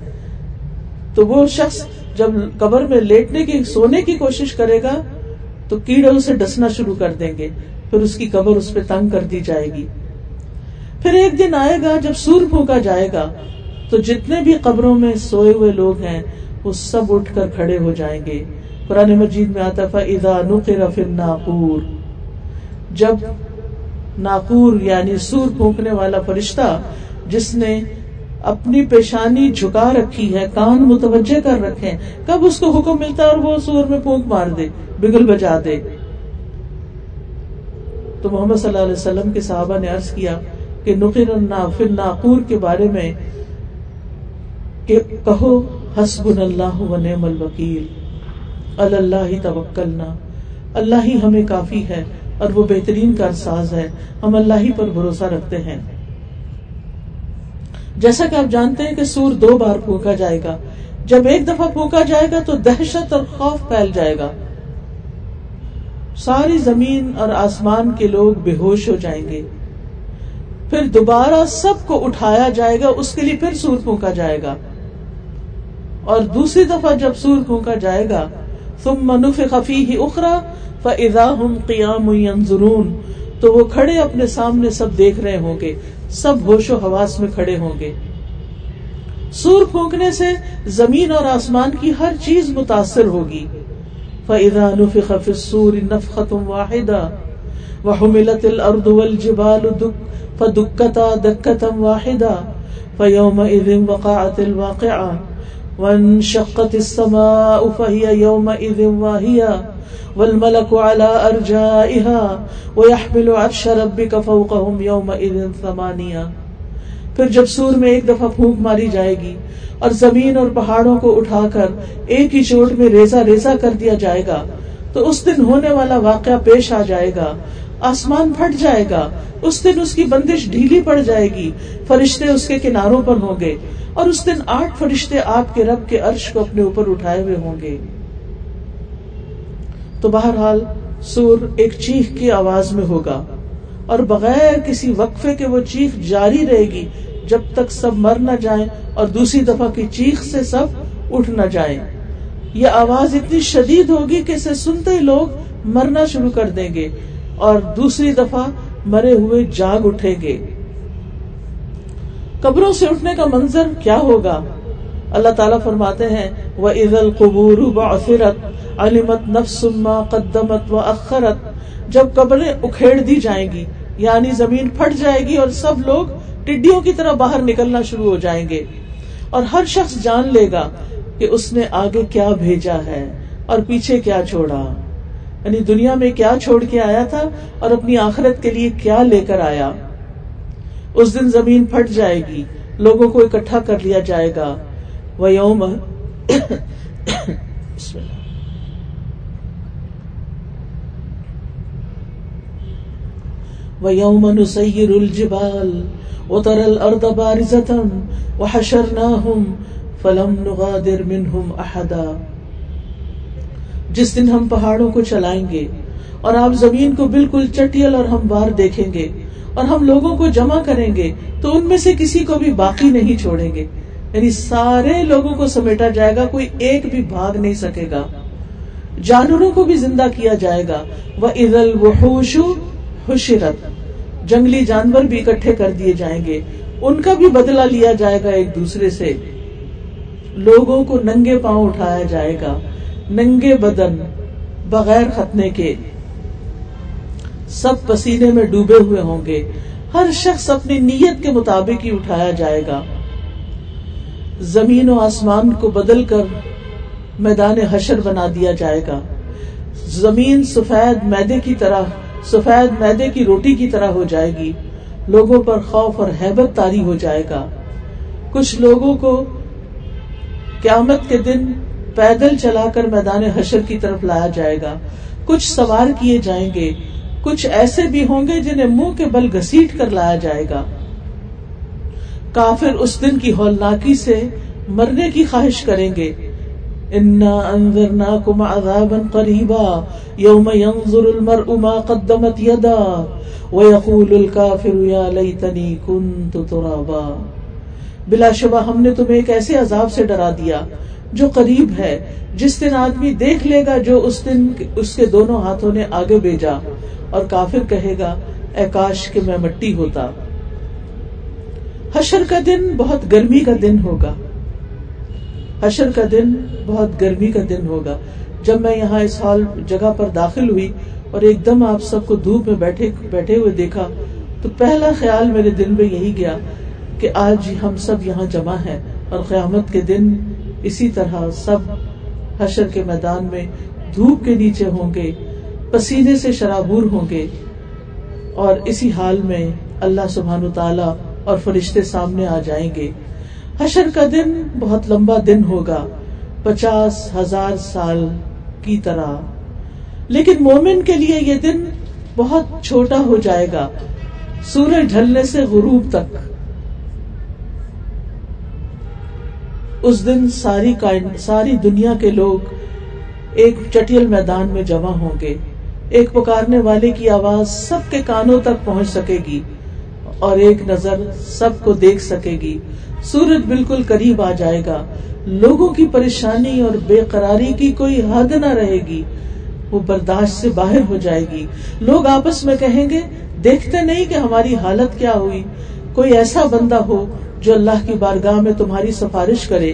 تو وہ شخص جب قبر میں لیٹنے کی، سونے کی کوشش کرے گا، تو کیڑے اسے ڈسنا شروع کر دیں گے۔ پھر اس کی قبر اس پہ تنگ کر دی جائے گی۔ پھر ایک دن آئے گا، جب سور پھونکا جائے گا، تو جتنے بھی قبروں میں سوئے ہوئے لوگ ہیں، وہ سب اٹھ کر کھڑے ہو جائیں گے۔ قرآن مجید میں آتا فا نقر فی ناقور جب ناقور یعنی سور پھونکنے والا فرشتہ جس نے اپنی پیشانی جھکا رکھی ہے، کان متوجہ کر رکھے کب اس کو حکم ملتا ہے اور وہ سور میں پھونک مار دے، بگل بجا دے۔ تو محمد صلی اللہ علیہ وسلم کے صحابہ نے عرض کیا کہ نقر فی ناقور کے بارے میں کہ کہو حسب اللہ و نعم الوکیل۔ اللہ توکلنا۔ اللہ ہی ہمیں کافی ہے۔ اور وہ بہترین کارساز ہے۔ ہم اللہ ہی پر بھروسہ رکھتے ہیں۔ جیسا کہ آپ جانتے ہیں کہ سور دو بار پھونکا جائے گا۔ جب ایک دفعہ پھونکا جائے گا تو دہشت اور خوف پھیل جائے گا۔ ساری زمین اور آسمان کے لوگ بے ہوش ہو جائیں گے۔ پھر دوبارہ سب کو اٹھایا جائے گا، اس کے لیے پھر سور پھونکا جائے گا۔ اور دوسری دفعہ جب سور پھونکا جائے گا تم منف خفی ہی اخرا فضا ہم قیام تو وہ کھڑے اپنے سامنے سب دیکھ رہے ہوں گے، سب ہوش و حواس میں کھڑے ہوں گے۔ سور پھونکنے سے زمین اور آسمان کی ہر چیز متاثر ہوگی۔ فَإِذَا نُفِخَ فِي السُّورِ نَفْخَةٌ وَاحِدَةٌ وَحُمِلَتِ الْأَرْضُ وَالْجِبَالُ فَدُكَّتَا دَكَّةً وَاحِدَةً فَيَوْمَئِذٍ وَقَعَتِ الْوَاقِعَةُ وَانشَقَّتِ السَّمَاءُ فَهِيَ يَوْمَئِذٍ وَاهِيَةٌ وَالْمَلَكُ عَلَى أَرْجَائِهَا وَيَحْمِلُ عَرْشَ رَبِّكَ فَوْقَهُمْ يَوْمَئِذٍ ثَمَانِيَةٌ۔ پھر جب سور میں ایک دفعہ پھونک ماری جائے گی اور زمین اور پہاڑوں کو اٹھا کر ایک ہی چوٹ میں ریزا ریزا کر دیا جائے گا، تو اس دن ہونے والا واقعہ پیش آ جائے گا۔ آسمان پھٹ جائے گا، اس دن اس کی بندش ڈھیلی پڑ جائے گی۔ فرشتے اس کے کناروں پر ہوں گے اور اس دن آٹھ فرشتے آپ کے رب کے عرش کو اپنے اوپر اٹھائے ہوئے ہوں گے۔ تو بہرحال سور ایک چیخ کی آواز میں ہوگا اور بغیر کسی وقفے کے وہ چیخ جاری رہے گی جب تک سب مر نہ جائیں اور دوسری دفعہ کی چیخ سے سب اٹھ نہ جائیں۔ یہ آواز اتنی شدید ہوگی کہ اسے سنتے ہی لوگ مرنا شروع کر دیں گے اور دوسری دفعہ مرے ہوئے جاگ اٹھیں گے۔ قبروں سے اٹھنے کا منظر کیا ہوگا؟ اللہ تعالیٰ فرماتے ہیں وہ عید القبور بعثرت علمت نفسما قدمت و اخرت۔ جب قبریں اکھیڑ دی جائیں گی یعنی زمین پھٹ جائے گی اور سب لوگ ٹڈیوں کی طرح باہر نکلنا شروع ہو جائیں گے۔ اور ہر شخص جان لے گا کہ اس نے آگے کیا بھیجا ہے اور پیچھے کیا چھوڑا۔ یعنی دنیا میں کیا چھوڑ کے آیا تھا اور اپنی آخرت کے لیے کیا لے کر آیا۔ اس دن زمین پھٹ جائے گی، لوگوں کو اکٹھا کر لیا جائے گا۔ وہ یوم وہ یوم نسیر الجبال وترى الارض بارزة وحشرناهم فلم نغادر منهم جس دن ہم پہاڑوں کو چلائیں گے اور آپ زمین کو بالکل چٹیل اور ہموار دیکھیں گے اور ہم لوگوں کو جمع کریں گے تو ان میں سے کسی کو بھی باقی نہیں چھوڑیں گے۔ یعنی سارے لوگوں کو سمیٹا جائے گا، کوئی ایک بھی بھاگ نہیں سکے گا۔ جانوروں کو بھی زندہ کیا جائے گا۔ وہ عید الوحوش حشرت جنگلی جانور بھی اکٹھے کر دیے جائیں گے۔ ان کا بھی بدلہ لیا جائے گا ایک دوسرے سے۔ لوگوں کو ننگے پاؤں اٹھایا جائے گا۔ ننگے بدن بغیر ختنے کے۔ سب پسینے میں ڈوبے ہوئے ہوں گے۔ ہر شخص اپنی نیت کے مطابق ہی اٹھایا جائے گا۔ زمین و آسمان کو بدل کر میدان حشر بنا دیا جائے گا۔ زمین سفید میدے کی طرح سفید میدے کی روٹی کی طرح ہو جائے گی۔ لوگوں پر خوف اور حیبت تاری ہو جائے گا۔ کچھ لوگوں کو قیامت کے دن پیدل چلا کر میدان حشر کی طرف لایا جائے گا۔ کچھ سوار کیے جائیں گے۔ کچھ ایسے بھی ہوں گے جنہیں منہ کے بل گسیٹ کر لایا جائے گا۔ کافر اس دن کی ہولناکی سے مرنے کی خواہش کریں گے۔ انذرناكم عذابا قريبا يوم ينظر المرء ما قدمت يدا ويقول الكافر يا ليتني كنت ترابا بلا شبہ ہم نے تمہیں ایک ایسے عذاب سے ڈرا دیا جو قریب ہے، جس دن آدمی دیکھ لے گا جو اس دن اس کے دونوں ہاتھوں نے آگے بھیجا اور کافر کہے گا، اے کاش کہ میں مٹی ہوتا۔ حشر کا دن بہت گرمی کا دن ہوگا۔ حشر کا دن بہت گرمی کا دن ہوگا۔ جب میں یہاں اس ہال جگہ پر داخل ہوئی اور ایک دم آپ سب کو دھوپ میں بیٹھے بیٹھے ہوئے دیکھا، تو پہلا خیال میرے دل میں یہی گیا کہ آج ہم سب یہاں جمع ہیں اور قیامت کے دن اسی طرح سب حشر کے میدان میں دھوپ کے نیچے ہوں گے، پسینے سے شرابور ہوں گے۔ اور اسی حال میں اللہ سبحان تعالی اور فرشتے سامنے آ جائیں گے۔ حشر کا دن بہت لمبا دن ہوگا، پچاس ہزار سال کی طرح۔ لیکن مومن کے لیے یہ دن بہت چھوٹا ہو جائے گا، سورج ڈھلنے سے غروب تک۔ اس دن ساری ساری دنیا کے لوگ ایک چٹیل میدان میں جمع ہوں گے۔ ایک پکارنے والے کی آواز سب کے کانوں تک پہنچ سکے گی اور ایک نظر سب کو دیکھ سکے گی۔ سورج بالکل قریب آ جائے گا۔ لوگوں کی پریشانی اور بے قراری کی کوئی حد نہ رہے گی۔ وہ برداشت سے باہر ہو جائے گی۔ لوگ آپس میں کہیں گے، دیکھتے نہیں کہ ہماری حالت کیا ہوئی۔ کوئی ایسا بندہ ہو جو اللہ کی بارگاہ میں تمہاری سفارش کرے۔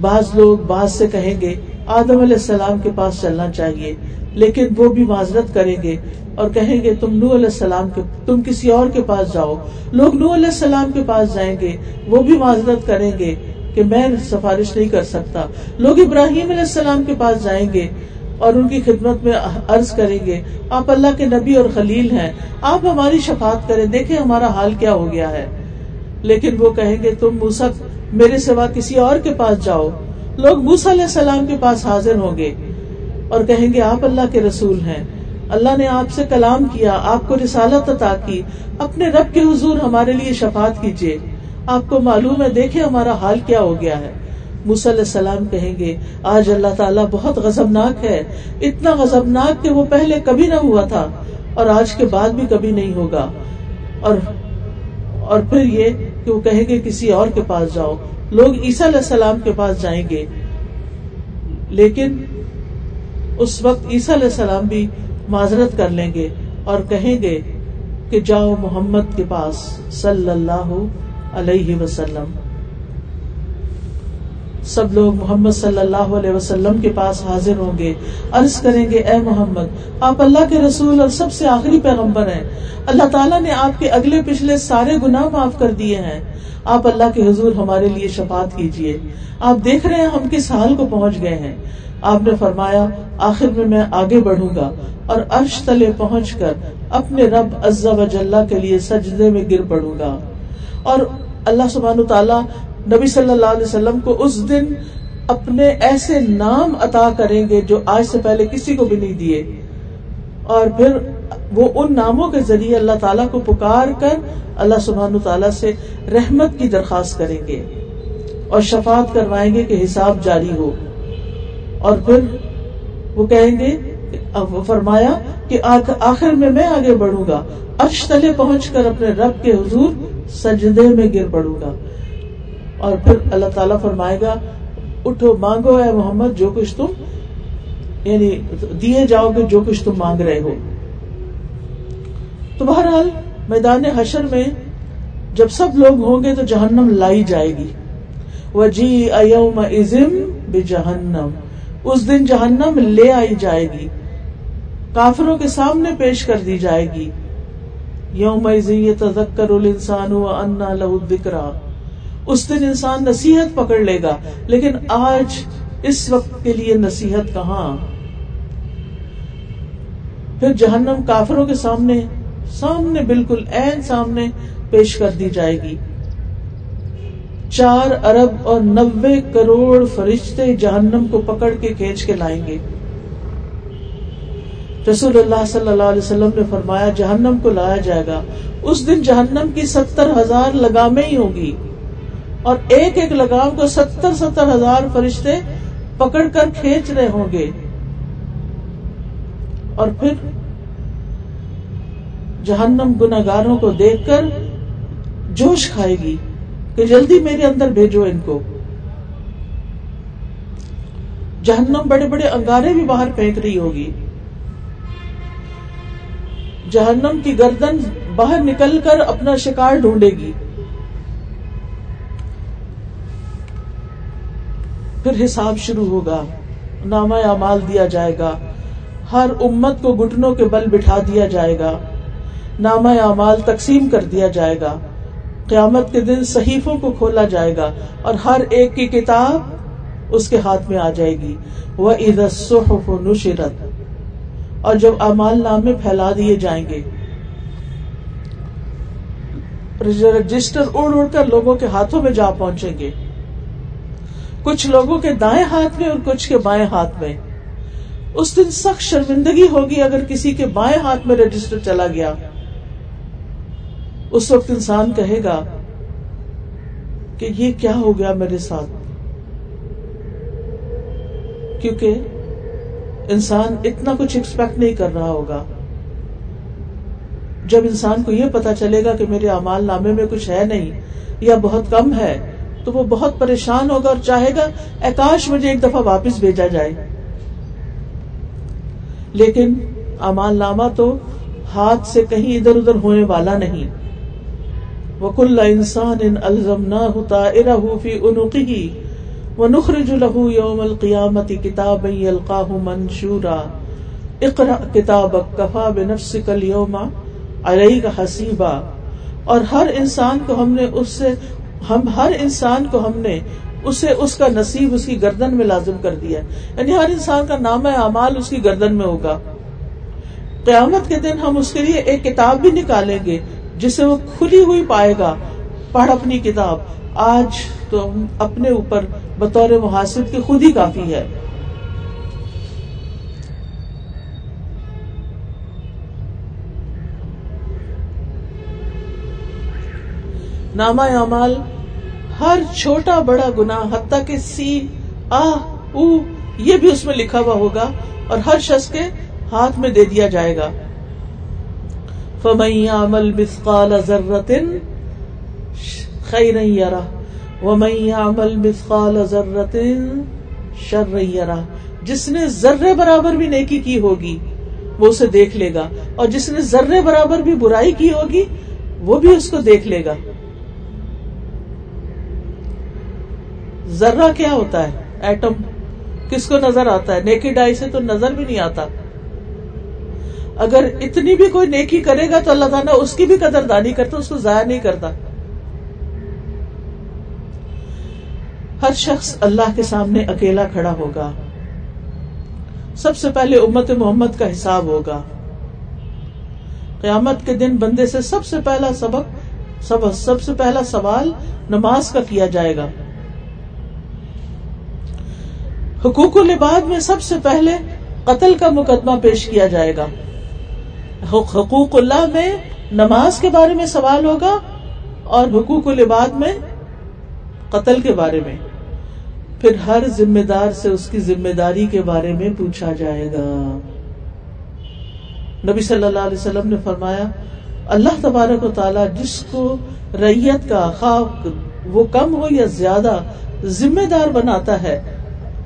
بعض لوگ بعض سے کہیں گے، آدم علیہ السلام کے پاس چلنا چاہیے۔ لیکن وہ بھی معذرت کریں گے اور کہیں گے تم نو علیہ السلام کے تم کسی اور کے پاس جاؤ۔ لوگ نو علیہ السلام کے پاس جائیں گے، وہ بھی معذرت کریں گے کہ میں سفارش نہیں کر سکتا۔ لوگ ابراہیم علیہ السلام کے پاس جائیں گے اور ان کی خدمت میں عرض کریں گے، آپ اللہ کے نبی اور خلیل ہیں، آپ ہماری شفاعت کریں، دیکھیں ہمارا حال کیا ہو گیا ہے۔ لیکن وہ کہیں گے، تم موسا میرے سوا کسی اور کے پاس جاؤ۔ لوگ موسا علیہ السلام کے پاس حاضر ہوں گے۔ اور کہیں گے آپ اللہ کے رسول ہیں۔ اللہ نے آپ سے کلام کیا، آپ کو رسالت عطا کی۔ اپنے رب کے حضور ہمارے لیے شفاعت کیجیے۔ آپ کو معلوم ہے دیکھے ہمارا حال کیا ہو گیا ہے۔ علیہ السلام کہیں گے، آج اللہ تعالیٰ بہت غزبناک ہے۔ اتنا غزبناک کہ وہ پہلے کبھی نہ ہوا تھا، اور آج کے بعد بھی کبھی نہیں ہوگا۔ اور اور پھر یہ کہ وہ کہیں گے، کسی اور کے پاس جاؤ۔ لوگ عیسیٰ علیہ السلام کے پاس جائیں گے۔ لیکن اس وقت عیسیٰ علیہ السلام بھی معذرت کر لیں گے اور کہیں گے کہ جاؤ محمد کے پاس صلی اللہ علیہ وسلم۔ سب لوگ محمد صلی اللہ علیہ وسلم کے پاس حاضر ہوں گے۔ عرض کریں گے، اے محمد، آپ اللہ کے رسول اور سب سے آخری پیغمبر ہیں۔ اللہ تعالیٰ نے آپ کے اگلے پچھلے سارے گناہ معاف کر دیے ہیں۔ آپ اللہ کے حضور ہمارے لیے شفات کیجیے۔ آپ دیکھ رہے ہیں ہم کس حال کو پہنچ گئے ہیں۔ آپ نے فرمایا، آخر میں میں آگے بڑھوں گا اور عرش تلے پہنچ کر اپنے رب عزا و جلہ کے لیے سجدے میں گر پڑوں گا۔ اور اللہ سبحانہ تعالیٰ نبی صلی اللہ علیہ وسلم کو اس دن اپنے ایسے نام عطا کریں گے جو آج سے پہلے کسی کو بھی نہیں دیے۔ اور پھر وہ ان ناموں کے ذریعے اللہ تعالیٰ کو پکار کر اللہ سبحان تعالیٰ سے رحمت کی درخواست کریں گے اور شفات کروائیں گے کہ حساب جاری ہو۔ اور پھر وہ کہیں گے فرمایا کہ آخر میں میں آگے بڑھوں گا۔ ارش تلے پہنچ کر اپنے رب کے حضور سجدے میں گر پڑوں گا۔ اور پھر اللہ تعالیٰ فرمائے گا، اٹھو، مانگو اے محمد جو کچھ تم یعنی دیے جاؤ گے جو کچھ تم مانگ رہے ہو۔ تو بہرحال میدان حشر میں جب سب لوگ ہوں گے تو جہنم لائی جائے گی۔ وہ جی ازم بے جہنم اس دن جہنم لے آئی جائے گی۔ کافروں کے سامنے پیش کر دی جائے گی۔ یوم تذکر الانسان و انا لہو الذکرہ اس دن انسان نصیحت پکڑ لے گا۔ لیکن آج اس وقت کے لیے نصیحت کہاں؟ پھر جہنم کافروں کے سامنے سامنے بالکل این سامنے پیش کر دی جائے گی۔ چار ارب اور نبے کروڑ فرشتے جہنم کو پکڑ کے کھینچ کے لائیں گے۔ رسول اللہ صلی اللہ علیہ وسلم نے فرمایا، جہنم کو لایا جائے گا۔ اس دن جہنم کی ستر ہزار لگامیں ہی ہوگی اور ایک ایک لگام کو ستر ستر ہزار فرشتے پکڑ کر کھینچ رہے ہوں گے۔ اور پھر جہنم گناگاروں کو دیکھ کر جوش کھائے گی کہ جلدی میرے اندر بھیجو ان کو۔ جہنم بڑے بڑے انگارے بھی باہر پھینک رہی ہوگی۔ جہنم کی گردن باہر نکل کر اپنا شکار ڈھونڈے گی۔ پھر حساب شروع ہوگا۔ نامہ اعمال دیا جائے گا۔ ہر امت کو گٹنوں کے بل بٹھا دیا جائے گا۔ نامہ اعمال تقسیم کر دیا جائے گا۔ قیامت کے دن صحیفوں کو کھولا جائے گا اور ہر ایک کی کتاب اس کے ہاتھ میں آ جائے گی۔ وہ عید نشرت۔ اور جب امال نامے پھیلا دیے جائیں گے۔ رجسٹر اڑ اڑ کر لوگوں کے ہاتھوں میں جا پہنچیں گے۔ کچھ لوگوں کے دائیں ہاتھ میں اور کچھ کے بائیں ہاتھ میں۔ اس دن سخت شرمندگی ہوگی اگر کسی کے بائیں ہاتھ میں رجسٹر چلا گیا۔ اس وقت انسان کہے گا کہ یہ کیا ہو گیا میرے ساتھ؟ کیونکہ انسان اتنا کچھ ایکسپیکٹ نہیں کر رہا ہوگا۔ جب انسان کو یہ پتا چلے گا کہ میرے امال نامے میں کچھ ہے نہیں یا بہت کم ہے تو وہ بہت پریشان ہوگا اور چاہے گا اکاش مجھے ایک دفعہ واپس بھیجا جائے۔ لیکن امال نامہ تو ہاتھ سے کہیں ادھر ادھر ہونے والا نہیں۔ وکل انسان ان الزم نہ ہوتا ارفی انوقی و نخرج له یوم القیامتی کتاب القاہ منشورا۔ اقرا کتاب کفا بنفسک اليوم علیہ حسیبہ اور ہر انسان کو ہم نے اس سے ہم ہر انسان کو ہم نے اسے اس کا نصیب اس کی گردن میں لازم کر دیا یعنی ہر انسان کا نام اعمال اس کی گردن میں ہوگا۔ قیامت کے دن ہم اس کے لیے ایک کتاب بھی نکالیں گے جسے وہ کھلی ہوئی پائے گا۔ پڑھ اپنی کتاب۔ آج تو اپنے اوپر بطور محاسب کی خود ہی کافی ہے۔ ناما اعمال ہر چھوٹا بڑا گنا حتیٰ کہ سی، آ، او، یہ بھی اس میں لکھا ہوا ہوگا اور ہر شخص کے ہاتھ میں دے دیا جائے گا۔ فمئی عمل مسقال ضرورت خی نہیں یارا ومئی عمل مسقال ضرورت شر جس نے ذرے برابر بھی نیکی کی ہوگی، وہ اسے دیکھ لے گا، اور جس نے ذرے برابر بھی برائی کی ہوگی، وہ بھی اس کو دیکھ لے گا۔ ذرہ کیا ہوتا ہے؟ ایٹم. کس کو نظر آتا ہے؟ نیکی ڈائی سے تو نظر بھی نہیں آتا۔ اگر اتنی بھی کوئی نیکی کرے گا تو اللہ تعالیٰ اس کی بھی قدر دانی کرتا، اس کو ضائع نہیں کرتا۔ ہر شخص اللہ کے سامنے اکیلا کھڑا ہوگا۔ سب سے پہلے امت محمد کا حساب ہوگا۔ قیامت کے دن بندے سے سب سے پہلا سبق، سب سب سے پہلا سوال نماز کا کیا جائے گا۔ حقوق العباد میں سب سے پہلے قتل کا مقدمہ پیش کیا جائے گا۔ حقوق اللہ میں نماز کے بارے میں سوال ہوگا اور حقوق العباد میں قتل کے بارے میں۔ پھر ہر ذمہ دار سے اس کی ذمہ داری کے بارے میں پوچھا جائے گا۔ نبی صلی اللہ علیہ وسلم نے فرمایا، اللہ تبارک و تعالی جس کو ریت کا خواب وہ کم ہو یا زیادہ ذمہ دار بناتا ہے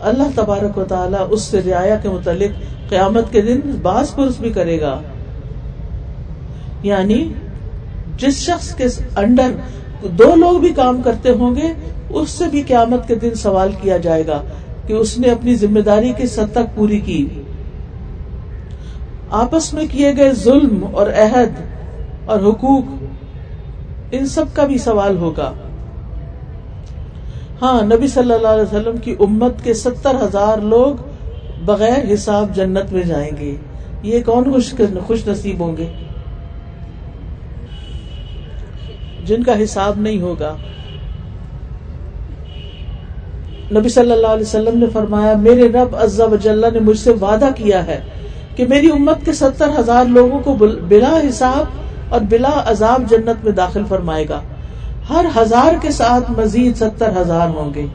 اللہ تبارک و تعالیٰ اس سے رعایا کے متعلق قیامت کے دن باس پرس بھی کرے گا۔ یعنی جس شخص کے انڈر دو لوگ بھی کام کرتے ہوں گے، اس سے بھی قیامت کے دن سوال کیا جائے گا کہ اس نے اپنی ذمہ داری کی سد تک پوری کی۔ آپس میں کیے گئے ظلم اور عہد اور حقوق، ان سب کا بھی سوال ہوگا۔ ہاں نبی صلی اللہ علیہ وسلم کی امت کے ستر ہزار لوگ بغیر حساب جنت میں جائیں گے۔ یہ کون خوش خوش نصیب ہوں گے؟ جن کا حساب نہیں ہوگا۔ نبی صلی اللہ علیہ وسلم نے فرمایا، میرے رب عزا وجاللہ نے مجھ سے وعدہ کیا ہے کہ میری امت کے ستر ہزار لوگوں کو بلا حساب اور بلا عذاب جنت میں داخل فرمائے گا۔ ہر ہزار کے ساتھ مزید ستر ہزار ہوں گے۔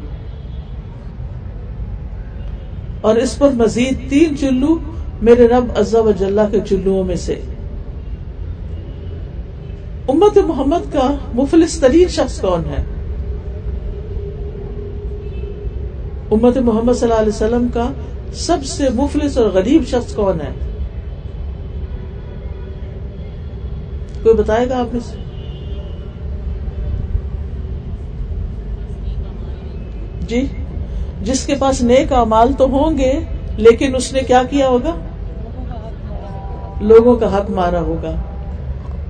اور اس پر مزید تین چلو میرے رب عزا و جلہ کے چلو میں سے۔ امت محمد کا مفلس ترین شخص کون ہے؟ امت محمد صلی اللہ علیہ وسلم کا سب سے مفلس اور غریب شخص کون ہے؟ کوئی بتائے گا آپ نے جی جس کے پاس نیک امال تو ہوں گے، لیکن اس نے کیا کیا ہوگا؟ لوگوں کا حق مارا ہوگا۔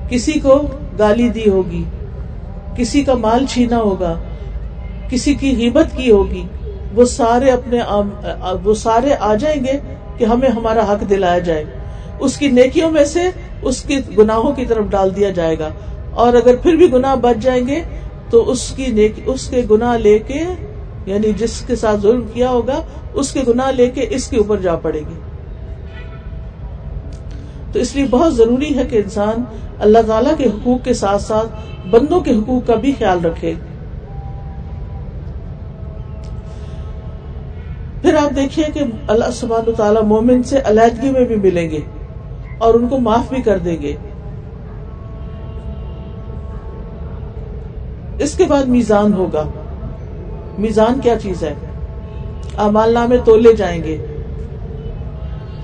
کسی کو گالی دی ہوگی، کسی کا مال چھینا ہوگا، کسی کی ہمت کی ہوگی۔ وہ سارے اپنے وہ سارے آ جائیں گے کہ ہمیں ہمارا حق دلایا جائے۔ اس کی نیکیوں میں سے اس کے گناہوں کی طرف ڈال دیا جائے گا۔ اور اگر پھر بھی گناہ بچ جائیں گے، تو اس کی نیکی اس کے گناہ لے کے یعنی جس کے ساتھ ظلم کیا ہوگا، اس کے گناہ لے کے اس کے اوپر جا پڑے گی۔ تو اس لیے بہت ضروری ہے کہ انسان اللہ تعالی کے حقوق کے ساتھ ساتھ بندوں کے حقوق کا بھی خیال رکھے۔ پھر آپ دیکھیے کہ اللہ سبحانہ تعالیٰ مومن سے علیحدگی میں بھی ملیں گے اور ان کو معاف بھی کر دیں گے۔ اس کے بعد میزان ہوگا۔ میزان کیا چیز ہے؟ امال نامے تولے جائیں گے۔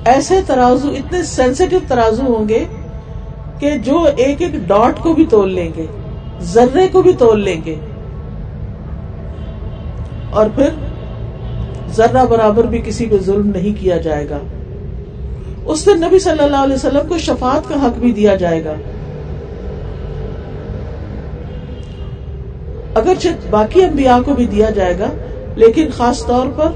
ایسے ترازو، اتنے سینسیٹیو ترازو ہوں گے کہ جو ایک ایک ڈاٹ کو بھی تول لیں گے، ذرے کو بھی تول لیں گے۔ اور پھر ذرہ برابر بھی کسی پہ ظلم نہیں کیا جائے گا۔ اس دن نبی صلی اللہ علیہ وسلم کو شفاعت کا حق بھی دیا جائے گا۔ اگرچہ باقی انبیاء کو بھی دیا جائے گا، لیکن خاص طور پر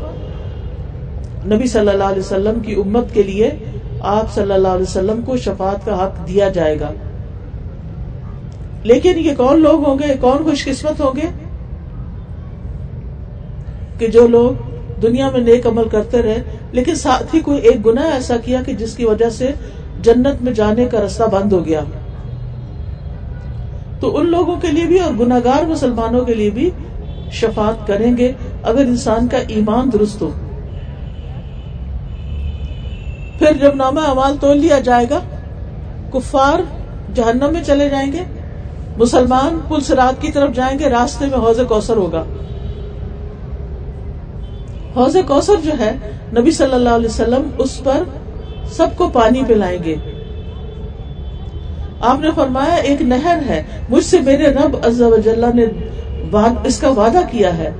نبی صلی اللہ علیہ وسلم کی امت کے لیے آپ صلی اللہ علیہ وسلم کو شفاعت کا حق دیا جائے گا۔ لیکن یہ کون لوگ ہوں گے؟ کون خوش قسمت ہوں گے؟ کہ جو لوگ دنیا میں نیک عمل کرتے رہے، لیکن ساتھ ہی کوئی ایک گنا ایسا کیا کہ جس کی وجہ سے جنت میں جانے کا رستہ بند ہو گیا۔ تو ان لوگوں کے لیے بھی اور گناگار مسلمانوں کے لیے بھی شفات کریں گے اگر انسان کا ایمان درست ہو۔ پھر جب نامہ امال تول لیا جائے گا، کفار جہنم میں چلے جائیں گے، مسلمان پل سرات کی طرف جائیں گے، راستے میں حوض کوثر ہوگا۔ حوض کوثر جو ہے، نبی صلی اللہ علیہ وسلم اس پر سب کو پانی پلائیں گے۔ آپ نے فرمایا ایک نہر ہے، مجھ سے میرے رب نے اس کا وعدہ کیا ہے۔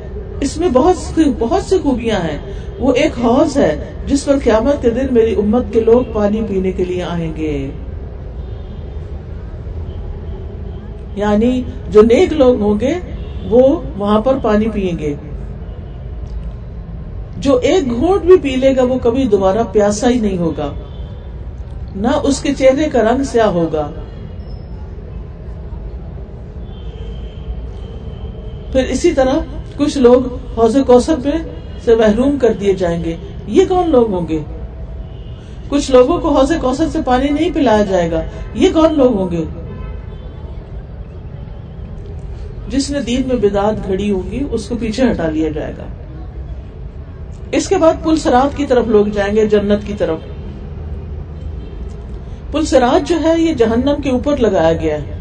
اس میں بہت بہت سی خوبیاں ہیں۔ وہ ایک حوض ہے، جس پر قیامت کے دن میری امت کے لوگ پانی پینے کے لیے آئیں گے۔ یعنی جو نیک لوگ ہوں گے، وہ وہاں پر پانی پیئیں گے۔ جو ایک گھونٹ بھی پی لے گا، وہ کبھی دوبارہ پیاسا ہی نہیں ہوگا۔ نہ اس کے چہرے کا رنگ سیاہ ہوگا۔ پھر اسی طرح کچھ لوگ حوض کوثر پہ سے محروم کر دیے جائیں گے۔ یہ کون لوگ ہوں گے؟ کچھ لوگوں کو حوض کوثر سے پانی نہیں پلایا جائے گا۔ یہ کون لوگ ہوں گے؟ جس نے دین میں بدعت گھڑی ہوگی، اس کو پیچھے ہٹا لیا جائے گا۔ اس کے بعد پل سرات کی طرف لوگ جائیں گے، جنت کی طرف۔ پل سرات جو ہے، یہ جہنم کے اوپر لگایا گیا ہے۔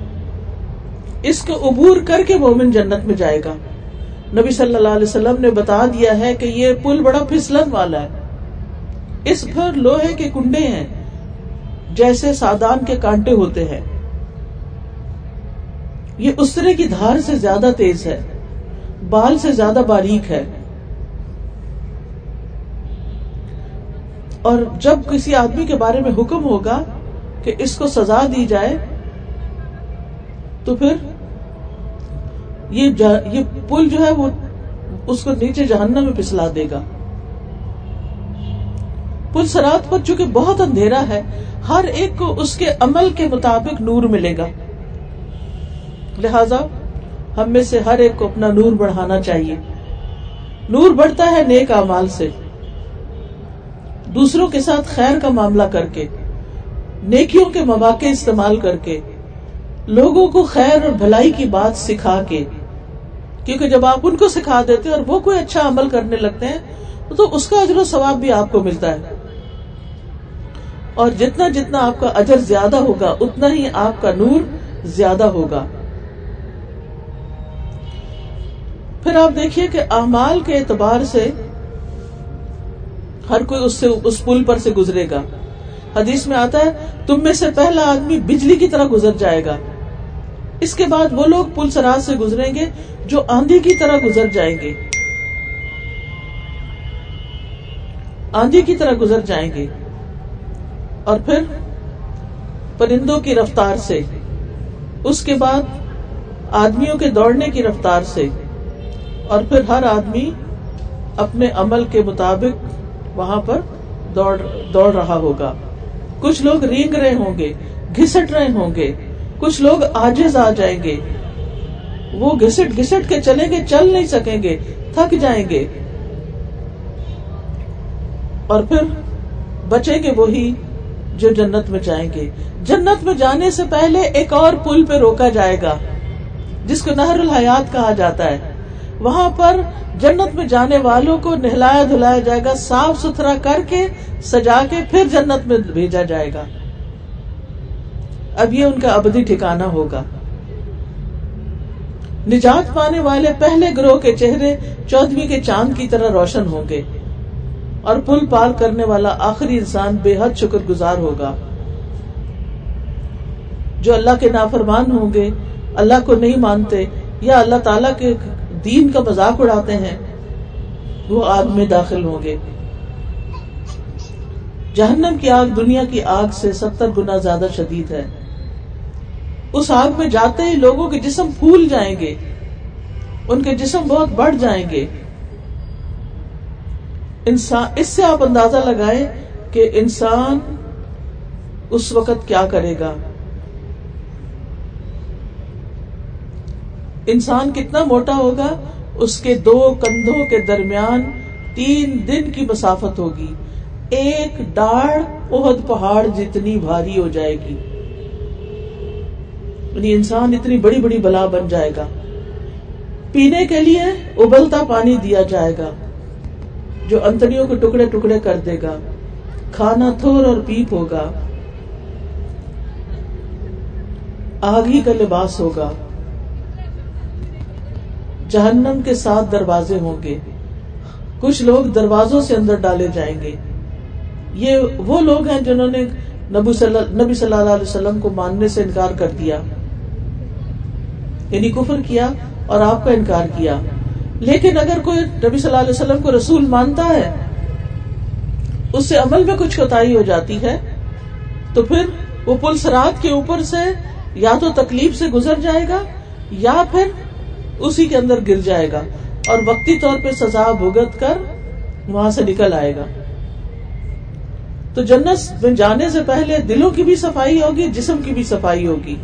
اس کو عبور کر کے مومن جنت میں جائے گا۔ نبی صلی اللہ علیہ وسلم نے بتا دیا ہے کہ یہ پل بڑا پھسلن والا ہے۔ اس پر لوہے کے کنڈے ہیں، جیسے سادان کے کانٹے ہوتے ہیں۔ یہ اسرے کی دھار سے زیادہ تیز ہے، بال سے زیادہ باریک ہے۔ اور جب کسی آدمی کے بارے میں حکم ہوگا کہ اس کو سزا دی جائے تو پھر یہ یہ پل جو ہے وہ اس کو نیچے جہنم میں پسلا دے گا۔ پل سرات پر چونکہ بہت اندھیرا ہے، ہر ایک کو اس کے عمل کے مطابق نور ملے گا۔ لہذا ہم میں سے ہر ایک کو اپنا نور بڑھانا چاہیے۔ نور بڑھتا ہے نیک امال سے۔ دوسروں کے ساتھ خیر کا معاملہ کر کے، نیکیوں کے مواقع استعمال کر کے۔ لوگوں کو خیر اور بھلائی کی بات سکھا کے۔ کیونکہ جب آپ ان کو سکھا دیتے اور وہ کوئی اچھا عمل کرنے لگتے ہیں، تو اس کا اجر و ثواب بھی آپ کو ملتا ہے۔ اور جتنا جتنا آپ کا اجر زیادہ ہوگا، اتنا ہی آپ کا نور زیادہ ہوگا۔ پھر آپ دیکھیے کہ اعمال کے اعتبار سے ہر کوئی اس سے، اس پل پر سے گزرے گا۔ حدیث میں آتا ہے، تم میں سے پہلا آدمی بجلی کی طرح گزر جائے گا۔ اس کے بعد وہ لوگ پل سراج سے گزریں گے جو آندھی کی طرح گزر جائیں گے۔ آندھی کی طرح گزر جائیں گے۔ اور پھر پرندوں کی رفتار سے۔ اس کے بعد آدمیوں کے دوڑنے کی رفتار سے۔ اور پھر ہر آدمی اپنے عمل کے مطابق وہاں پر دوڑ دوڑ رہا ہوگا۔ کچھ لوگ رینگ رہے ہوں گے، گھسٹ رہے ہوں گے۔ کچھ لوگ آجز آ جائیں گے۔ وہ گھسٹ گھسٹ کے چلیں گے، چل نہیں سکیں گے، تھک جائیں گے۔ اور پھر بچیں گے وہی جو جنت میں جائیں گے۔ جنت میں جانے سے پہلے ایک اور پل پہ روکا جائے گا، جس کو نہر الحیات کہا جاتا ہے۔ وہاں پر جنت میں جانے والوں کو نہلایا دھلایا جائے گا، صاف ستھرا کر کے، سجا کے پھر جنت میں بھیجا جائے گا۔ اب یہ ان کا ابدی ٹھکانا ہوگا۔ نجات پانے والے پہلے گروہ کے چہرے چودویں کے چاند کی طرح روشن ہوں گے۔ اور پل پار کرنے والا آخری انسان بے حد شکر گزار ہوگا۔ جو اللہ کے نافرمان ہوں گے، اللہ کو نہیں مانتے یا اللہ تعالی کے دین کا مذاق اڑاتے ہیں، وہ آگ میں داخل ہوں گے۔ جہنم کی آگ دنیا کی آگ سے ستر گنا زیادہ شدید ہے۔ اس آگ میں جاتے ہی لوگوں کے جسم پھول جائیں گے۔ ان کے جسم بہت بڑھ جائیں گے۔ انسان، اس سے آپ اندازہ لگائے کہ انسان اس وقت کیا کرے گا۔ انسان کتنا موٹا ہوگا، اس کے دو کندھوں کے درمیان تین دن کی مسافت ہوگی۔ ایک ڈاڑ بہت پہاڑ جتنی بھاری ہو جائے گی۔ یعنی انسان اتنی بڑی بڑی بلا بن جائے گا۔ پینے کے لیے ابلتا پانی دیا جائے گا، جو انتڑیوں کے ٹکڑے ٹکڑے کر دے گا۔ کھانا تھور اور پیپ ہوگا۔ آگ ہی کا لباس ہوگا۔ جہنم کے ساتھ دروازے ہوں گے۔ کچھ لوگ دروازوں سے اندر ڈالے جائیں گے۔ یہ وہ لوگ ہیں جنہوں نے نبی صلی اللہ علیہ وسلم کو ماننے سے انکار کر دیا۔ یعنی کفر کیا اور آپ کا انکار کیا۔ لیکن اگر کوئی نبی صلی اللہ علیہ وسلم کو رسول مانتا ہے، اس سے عمل میں کچھ کوتا ہو جاتی ہے، تو پھر وہ پل سرات کے اوپر سے یا تو تکلیف سے گزر جائے گا یا پھر اسی کے اندر گر جائے گا اور وقتی طور پہ سزا بھگت کر وہاں سے نکل آئے گا۔ تو جنت میں جانے سے پہلے دلوں کی بھی صفائی ہوگی، جسم کی بھی صفائی ہوگی۔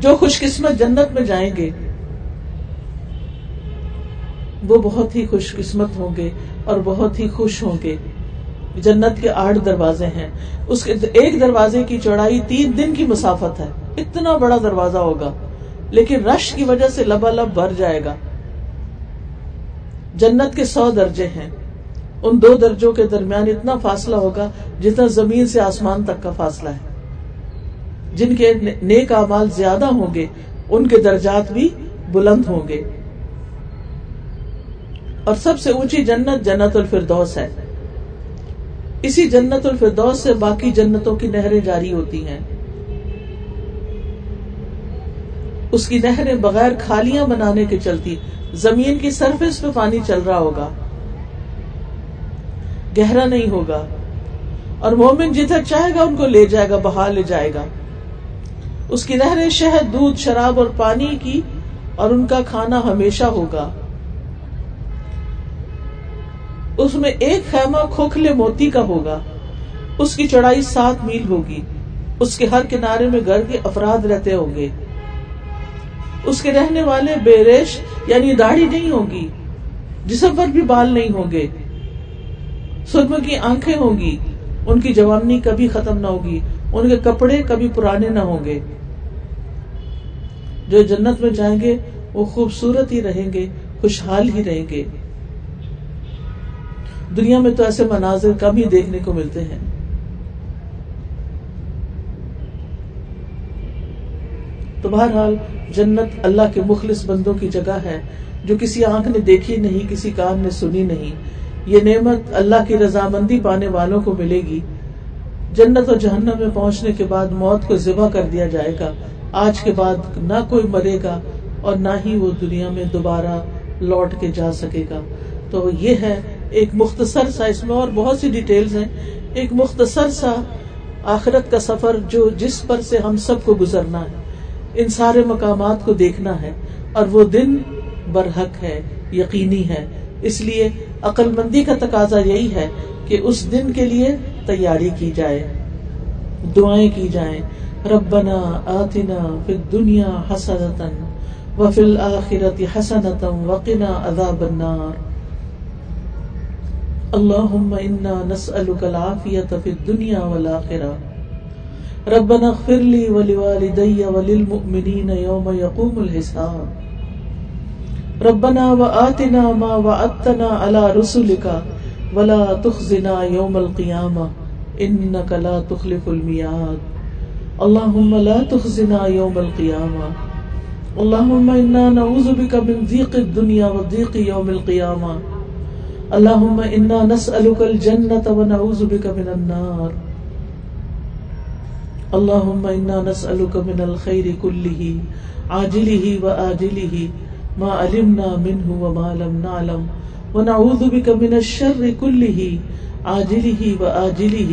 جو خوش قسمت جنت میں جائیں گے، وہ بہت ہی خوش قسمت ہوں گے اور بہت ہی خوش ہوں گے۔ جنت کے آٹھ دروازے ہیں۔ اس کے ایک دروازے کی چوڑائی تین دن کی مسافت ہے۔ اتنا بڑا دروازہ ہوگا، لیکن رش کی وجہ سے لبا لب بھر جائے گا۔ جنت کے سو درجے ہیں۔ ان دو درجوں کے درمیان اتنا فاصلہ ہوگا جتنا زمین سے آسمان تک کا فاصلہ ہے۔ جن کے نیک اعمال زیادہ ہوں گے، ان کے درجات بھی بلند ہوں گے۔ اور سب سے اونچی جنت جنت الفردوس ہے۔ اسی جنت الفردوس سے باقی جنتوں کی نہریں جاری ہوتی ہیں۔ اس کی نہریں بغیر کھالیاں بنانے کے چلتی، زمین کی سرفیس پہ پانی چل رہا ہوگا۔ گہرا نہیں ہوگا۔ اور مومن جدھر چاہے گا، ان کو لے جائے گا، بہا لے جائے گا۔ اس کی نہریں شہد، دودھ، شراب اور پانی کی اور ان کا کھانا ہمیشہ ہوگا۔ اس میں ایک خیمہ کھوکھلے موتی کا ہوگا۔ اس کی چڑھائی سات میل ہوگی۔ اس کے ہر کنارے میں گھر کے افراد رہتے ہوں گے۔ اس کے رہنے والے بے ریش یعنی داڑھی نہیں ہوگی جسم پر بھی بال نہیں ہوں گے۔ سرم کی آنکھیں ہوں گی۔ ان کی جوانی کبھی ختم نہ ہوگی۔ ان کے کپڑے کبھی پرانے نہ ہوں گے۔ جو جنت میں جائیں گے، وہ خوبصورت ہی رہیں گے، خوشحال ہی رہیں گے۔ دنیا میں تو ایسے مناظر کم ہی دیکھنے کو ملتے ہیں۔ تو بہرحال، جنت اللہ کے مخلص بندوں کی جگہ ہے، جو کسی آنکھ نے دیکھی نہیں، کسی کان نے سنی نہیں۔ یہ نعمت اللہ کی رضامندی پانے والوں کو ملے گی۔ جنت اور جہنم میں پہنچنے کے بعد موت کو ذبح کر دیا جائے گا۔ آج کے بعد نہ کوئی مرے گا اور نہ ہی وہ دنیا میں دوبارہ لوٹ کے جا سکے گا۔ تو یہ ہے ایک مختصر سا، اس میں اور بہت سی ڈیٹیلز ہیں۔ ایک مختصر سا آخرت کا سفر جو جس پر سے ہم سب کو گزرنا ہے۔ ان سارے مقامات کو دیکھنا ہے۔ اور وہ دن برحق ہے، یقینی ہے۔ اس لیے عقل مندی کا تقاضا یہی ہے کہ اس دن کے لیے تیاری کی جائے، دعائیں کی جائیں۔ ربنا آتنا فی الدنیا حسنتا وفي الآخرة حسنة وقنا عذاب النار. اللهم إنا نسألك العافية في الدنيا والآخرة ربنا اغفر لي ولوالدي وللمؤمنين يوم يقوم الحساب. ربنا وآتنا ما وعدتنا على رسلك ولا تخزنا يوم القيامة إنك لا تخلف الميعاد اللهم لا تخزنا يوم القيامة اللهم إنا نعوذ بك من ضيق الدنيا وضيق يوم القيامة اللهم إنا نسألك الجنة ونعوذ بك من النار۔ اللهم انا نسالك من الخير كله عاجله واجله ما علمنا منه وما لم نعلم۔ ونعوذ بك من الشر كله عاجله واجله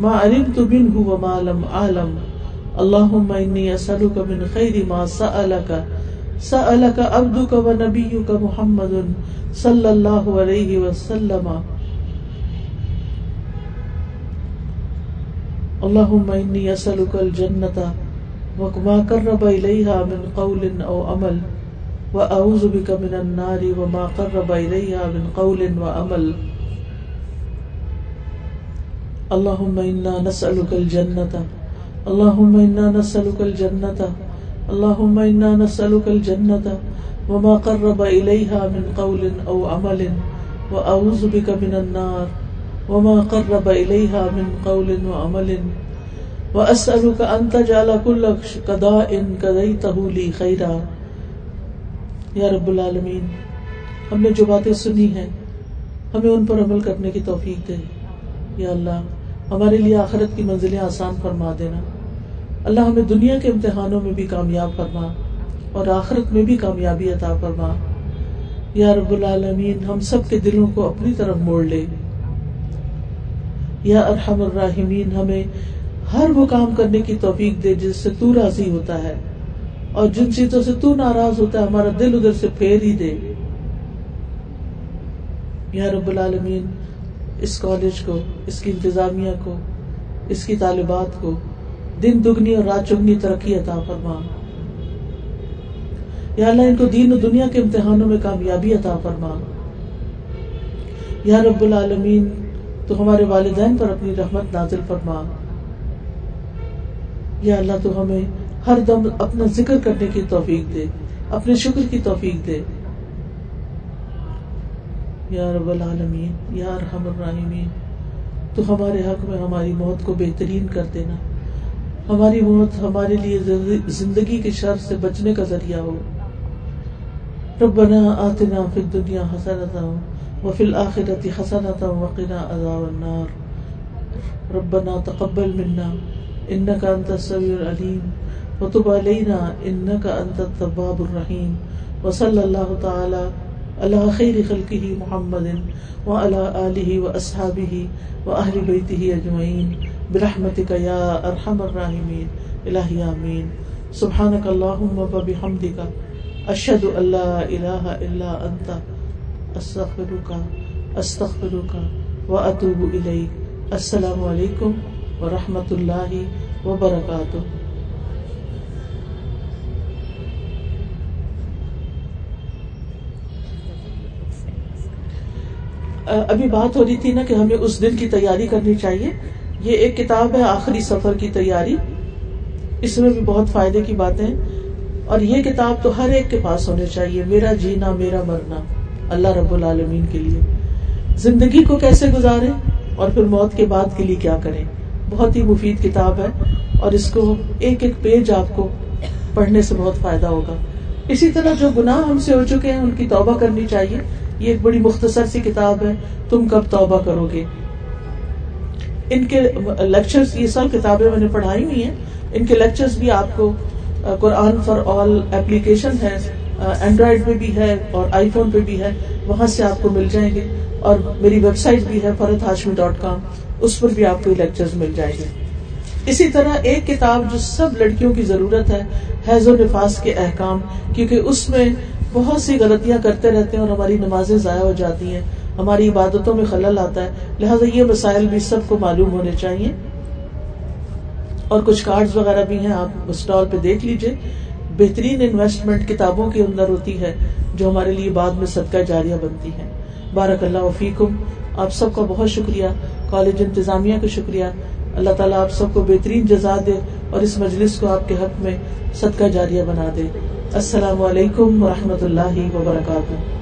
ما علمت منه وما لم اعلم اللهم اني اسالك من خير ما سالك سالك عبدك ونبيك محمد صلى الله عليه وسلم. اللهم إني أسألك الجنة وما قرب إليها من قول أو عمل. وأعوذ بك من النار وما قرب إليها من قول وعمل اللهم إنا نسألك الجنة اللهم إنا نسألك الجنة اللهم إنا نسألك الجنة وما قرب إليها من قول أو عمل، وأعوذ بك من النار، وما قرب إليها من قول وعمل وأسألك أن تجعل كل قضاء قضيته لي خيرا یا رب العالمین، ہم نے جو باتیں سنی ہیں، ہمیں ان پر عمل کرنے کی توفیق دے۔ یا اللہ، ہمارے لیے آخرت کی منزلیں آسان فرما دینا۔ اللہ ہمیں دنیا کے امتحانوں میں بھی کامیاب فرما اور آخرت میں بھی کامیابی عطا فرما۔ یا رب العالمین، ہم سب کے دلوں کو اپنی طرف موڑ لے۔ یا ارحم الراحمین، ہمیں ہر وہ کام کرنے کی توفیق دے جس سے تو راضی ہوتا ہے اور جن چیزوں سے تو ناراض ہوتا ہے، ہمارا دل ادھر سے پھیر ہی دے۔ یا رب العالمین، اس کالج کو، اس کی انتظامیہ کو، اس کی طالبات کو دن دگنی اور رات چگنی ترقی عطا فرما۔ یا اللہ، ان کو دین و دنیا کے امتحانوں میں کامیابی عطا فرما۔ یا رب العالمین، تو ہمارے والدین پر اپنی رحمت نازل فرما۔ یا اللہ، تو ہمیں ہر دم اپنا ذکر کرنے کی توفیق دے، اپنے شکر کی توفیق دے۔ یا رب العالمین، یا رحم الرحمین تو ہمارے حق میں ہماری موت کو بہترین کر دینا۔ ہماری موت ہمارے لیے زندگی کے شر سے بچنے کا ذریعہ ہو۔ ربنا آتنا فی الدنیا حسنتا وفی الآخرت حسنتا وقنا عذاب النار۔ ربنا تقبل منا انك انت السميع العليم وتب علينا انك انت التواب الرحيم وصلى الله تعالى على خير خلقه محمد وعلى اله واصحابه واهل بيته اجمعين برحمتك يا ارحم الراحمين الهي امين سبحانك اللهم وبحمدك اشهد ان لا اله الا انت استغفرك استغفرك واتوب اليك السلام علیکم ورحمۃ اللہ وبرکاتہ ابھی بات ہو رہی تھی نا کہ ہمیں اس دن کی تیاری کرنی چاہیے۔ یہ ایک کتاب ہے آخری سفر کی تیاری۔ اس میں بھی بہت فائدے کی باتیں اور یہ کتاب تو ہر ایک کے پاس ہونی چاہیے، میرا جینا، میرا مرنا، اللہ رب العالمین کے لیے۔ زندگی کو کیسے گزارے اور پھر موت کے بعد کے لیے کیا کریں؟ بہت ہی مفید کتاب ہے اور اس کو ایک ایک پیج آپ کو پڑھنے سے بہت فائدہ ہوگا۔ اسی طرح جو گناہ ہم سے ہو چکے ہیں، ان کی توبہ کرنی چاہیے۔ یہ ایک بڑی مختصر سی کتاب ہے۔ تم کب توبہ کرو گے؟ ان کے لیکچر یہ سب کتابیں میں نے پڑھائی ہوئی ہیں۔ ان کے لیکچر بھی آپ کو قرآن فار آل ایپلیکیشن ہے اینڈرائڈ پہ بھی ہے اور آئی فون پہ بھی ہے۔ وہاں سے آپ کو مل جائیں گے۔ اور میری ویب سائٹ بھی ہے فرت ہاشمی ڈاٹ کام اس پر بھی آپ کو لیکچر مل جائیں گے۔ اسی طرح ایک کتاب جو سب لڑکیوں کی ضرورت ہے، حیض و نفاس کے احکام، کیونکہ اس میں بہت سی غلطیاں کرتے رہتے ہیں اور ہماری نمازیں ضائع ہو جاتی ہیں۔ ہماری عبادتوں میں خلل آتا ہے، لہٰذا یہ مسائل بھی سب کو معلوم ہونے چاہیے۔ اور کچھ کارڈ وغیرہ بھی ہیں، آپ اسٹال پہ دیکھ لیجیے بہترین انویسٹمنٹ کتابوں کے اندر ہوتی ہے، جو ہمارے لیے بعد میں صدقہ جاریہ بنتی ہے بارک اللہ وفیکم آپ سب کا بہت شکریہ۔ کالج انتظامیہ کا شکریہ۔ اللہ تعالیٰ آپ سب کو بہترین جزا دے اور اس مجلس کو آپ کے حق میں صدقہ جاریہ بنا دے۔ السلام علیکم و اللہ وبرکاتہ۔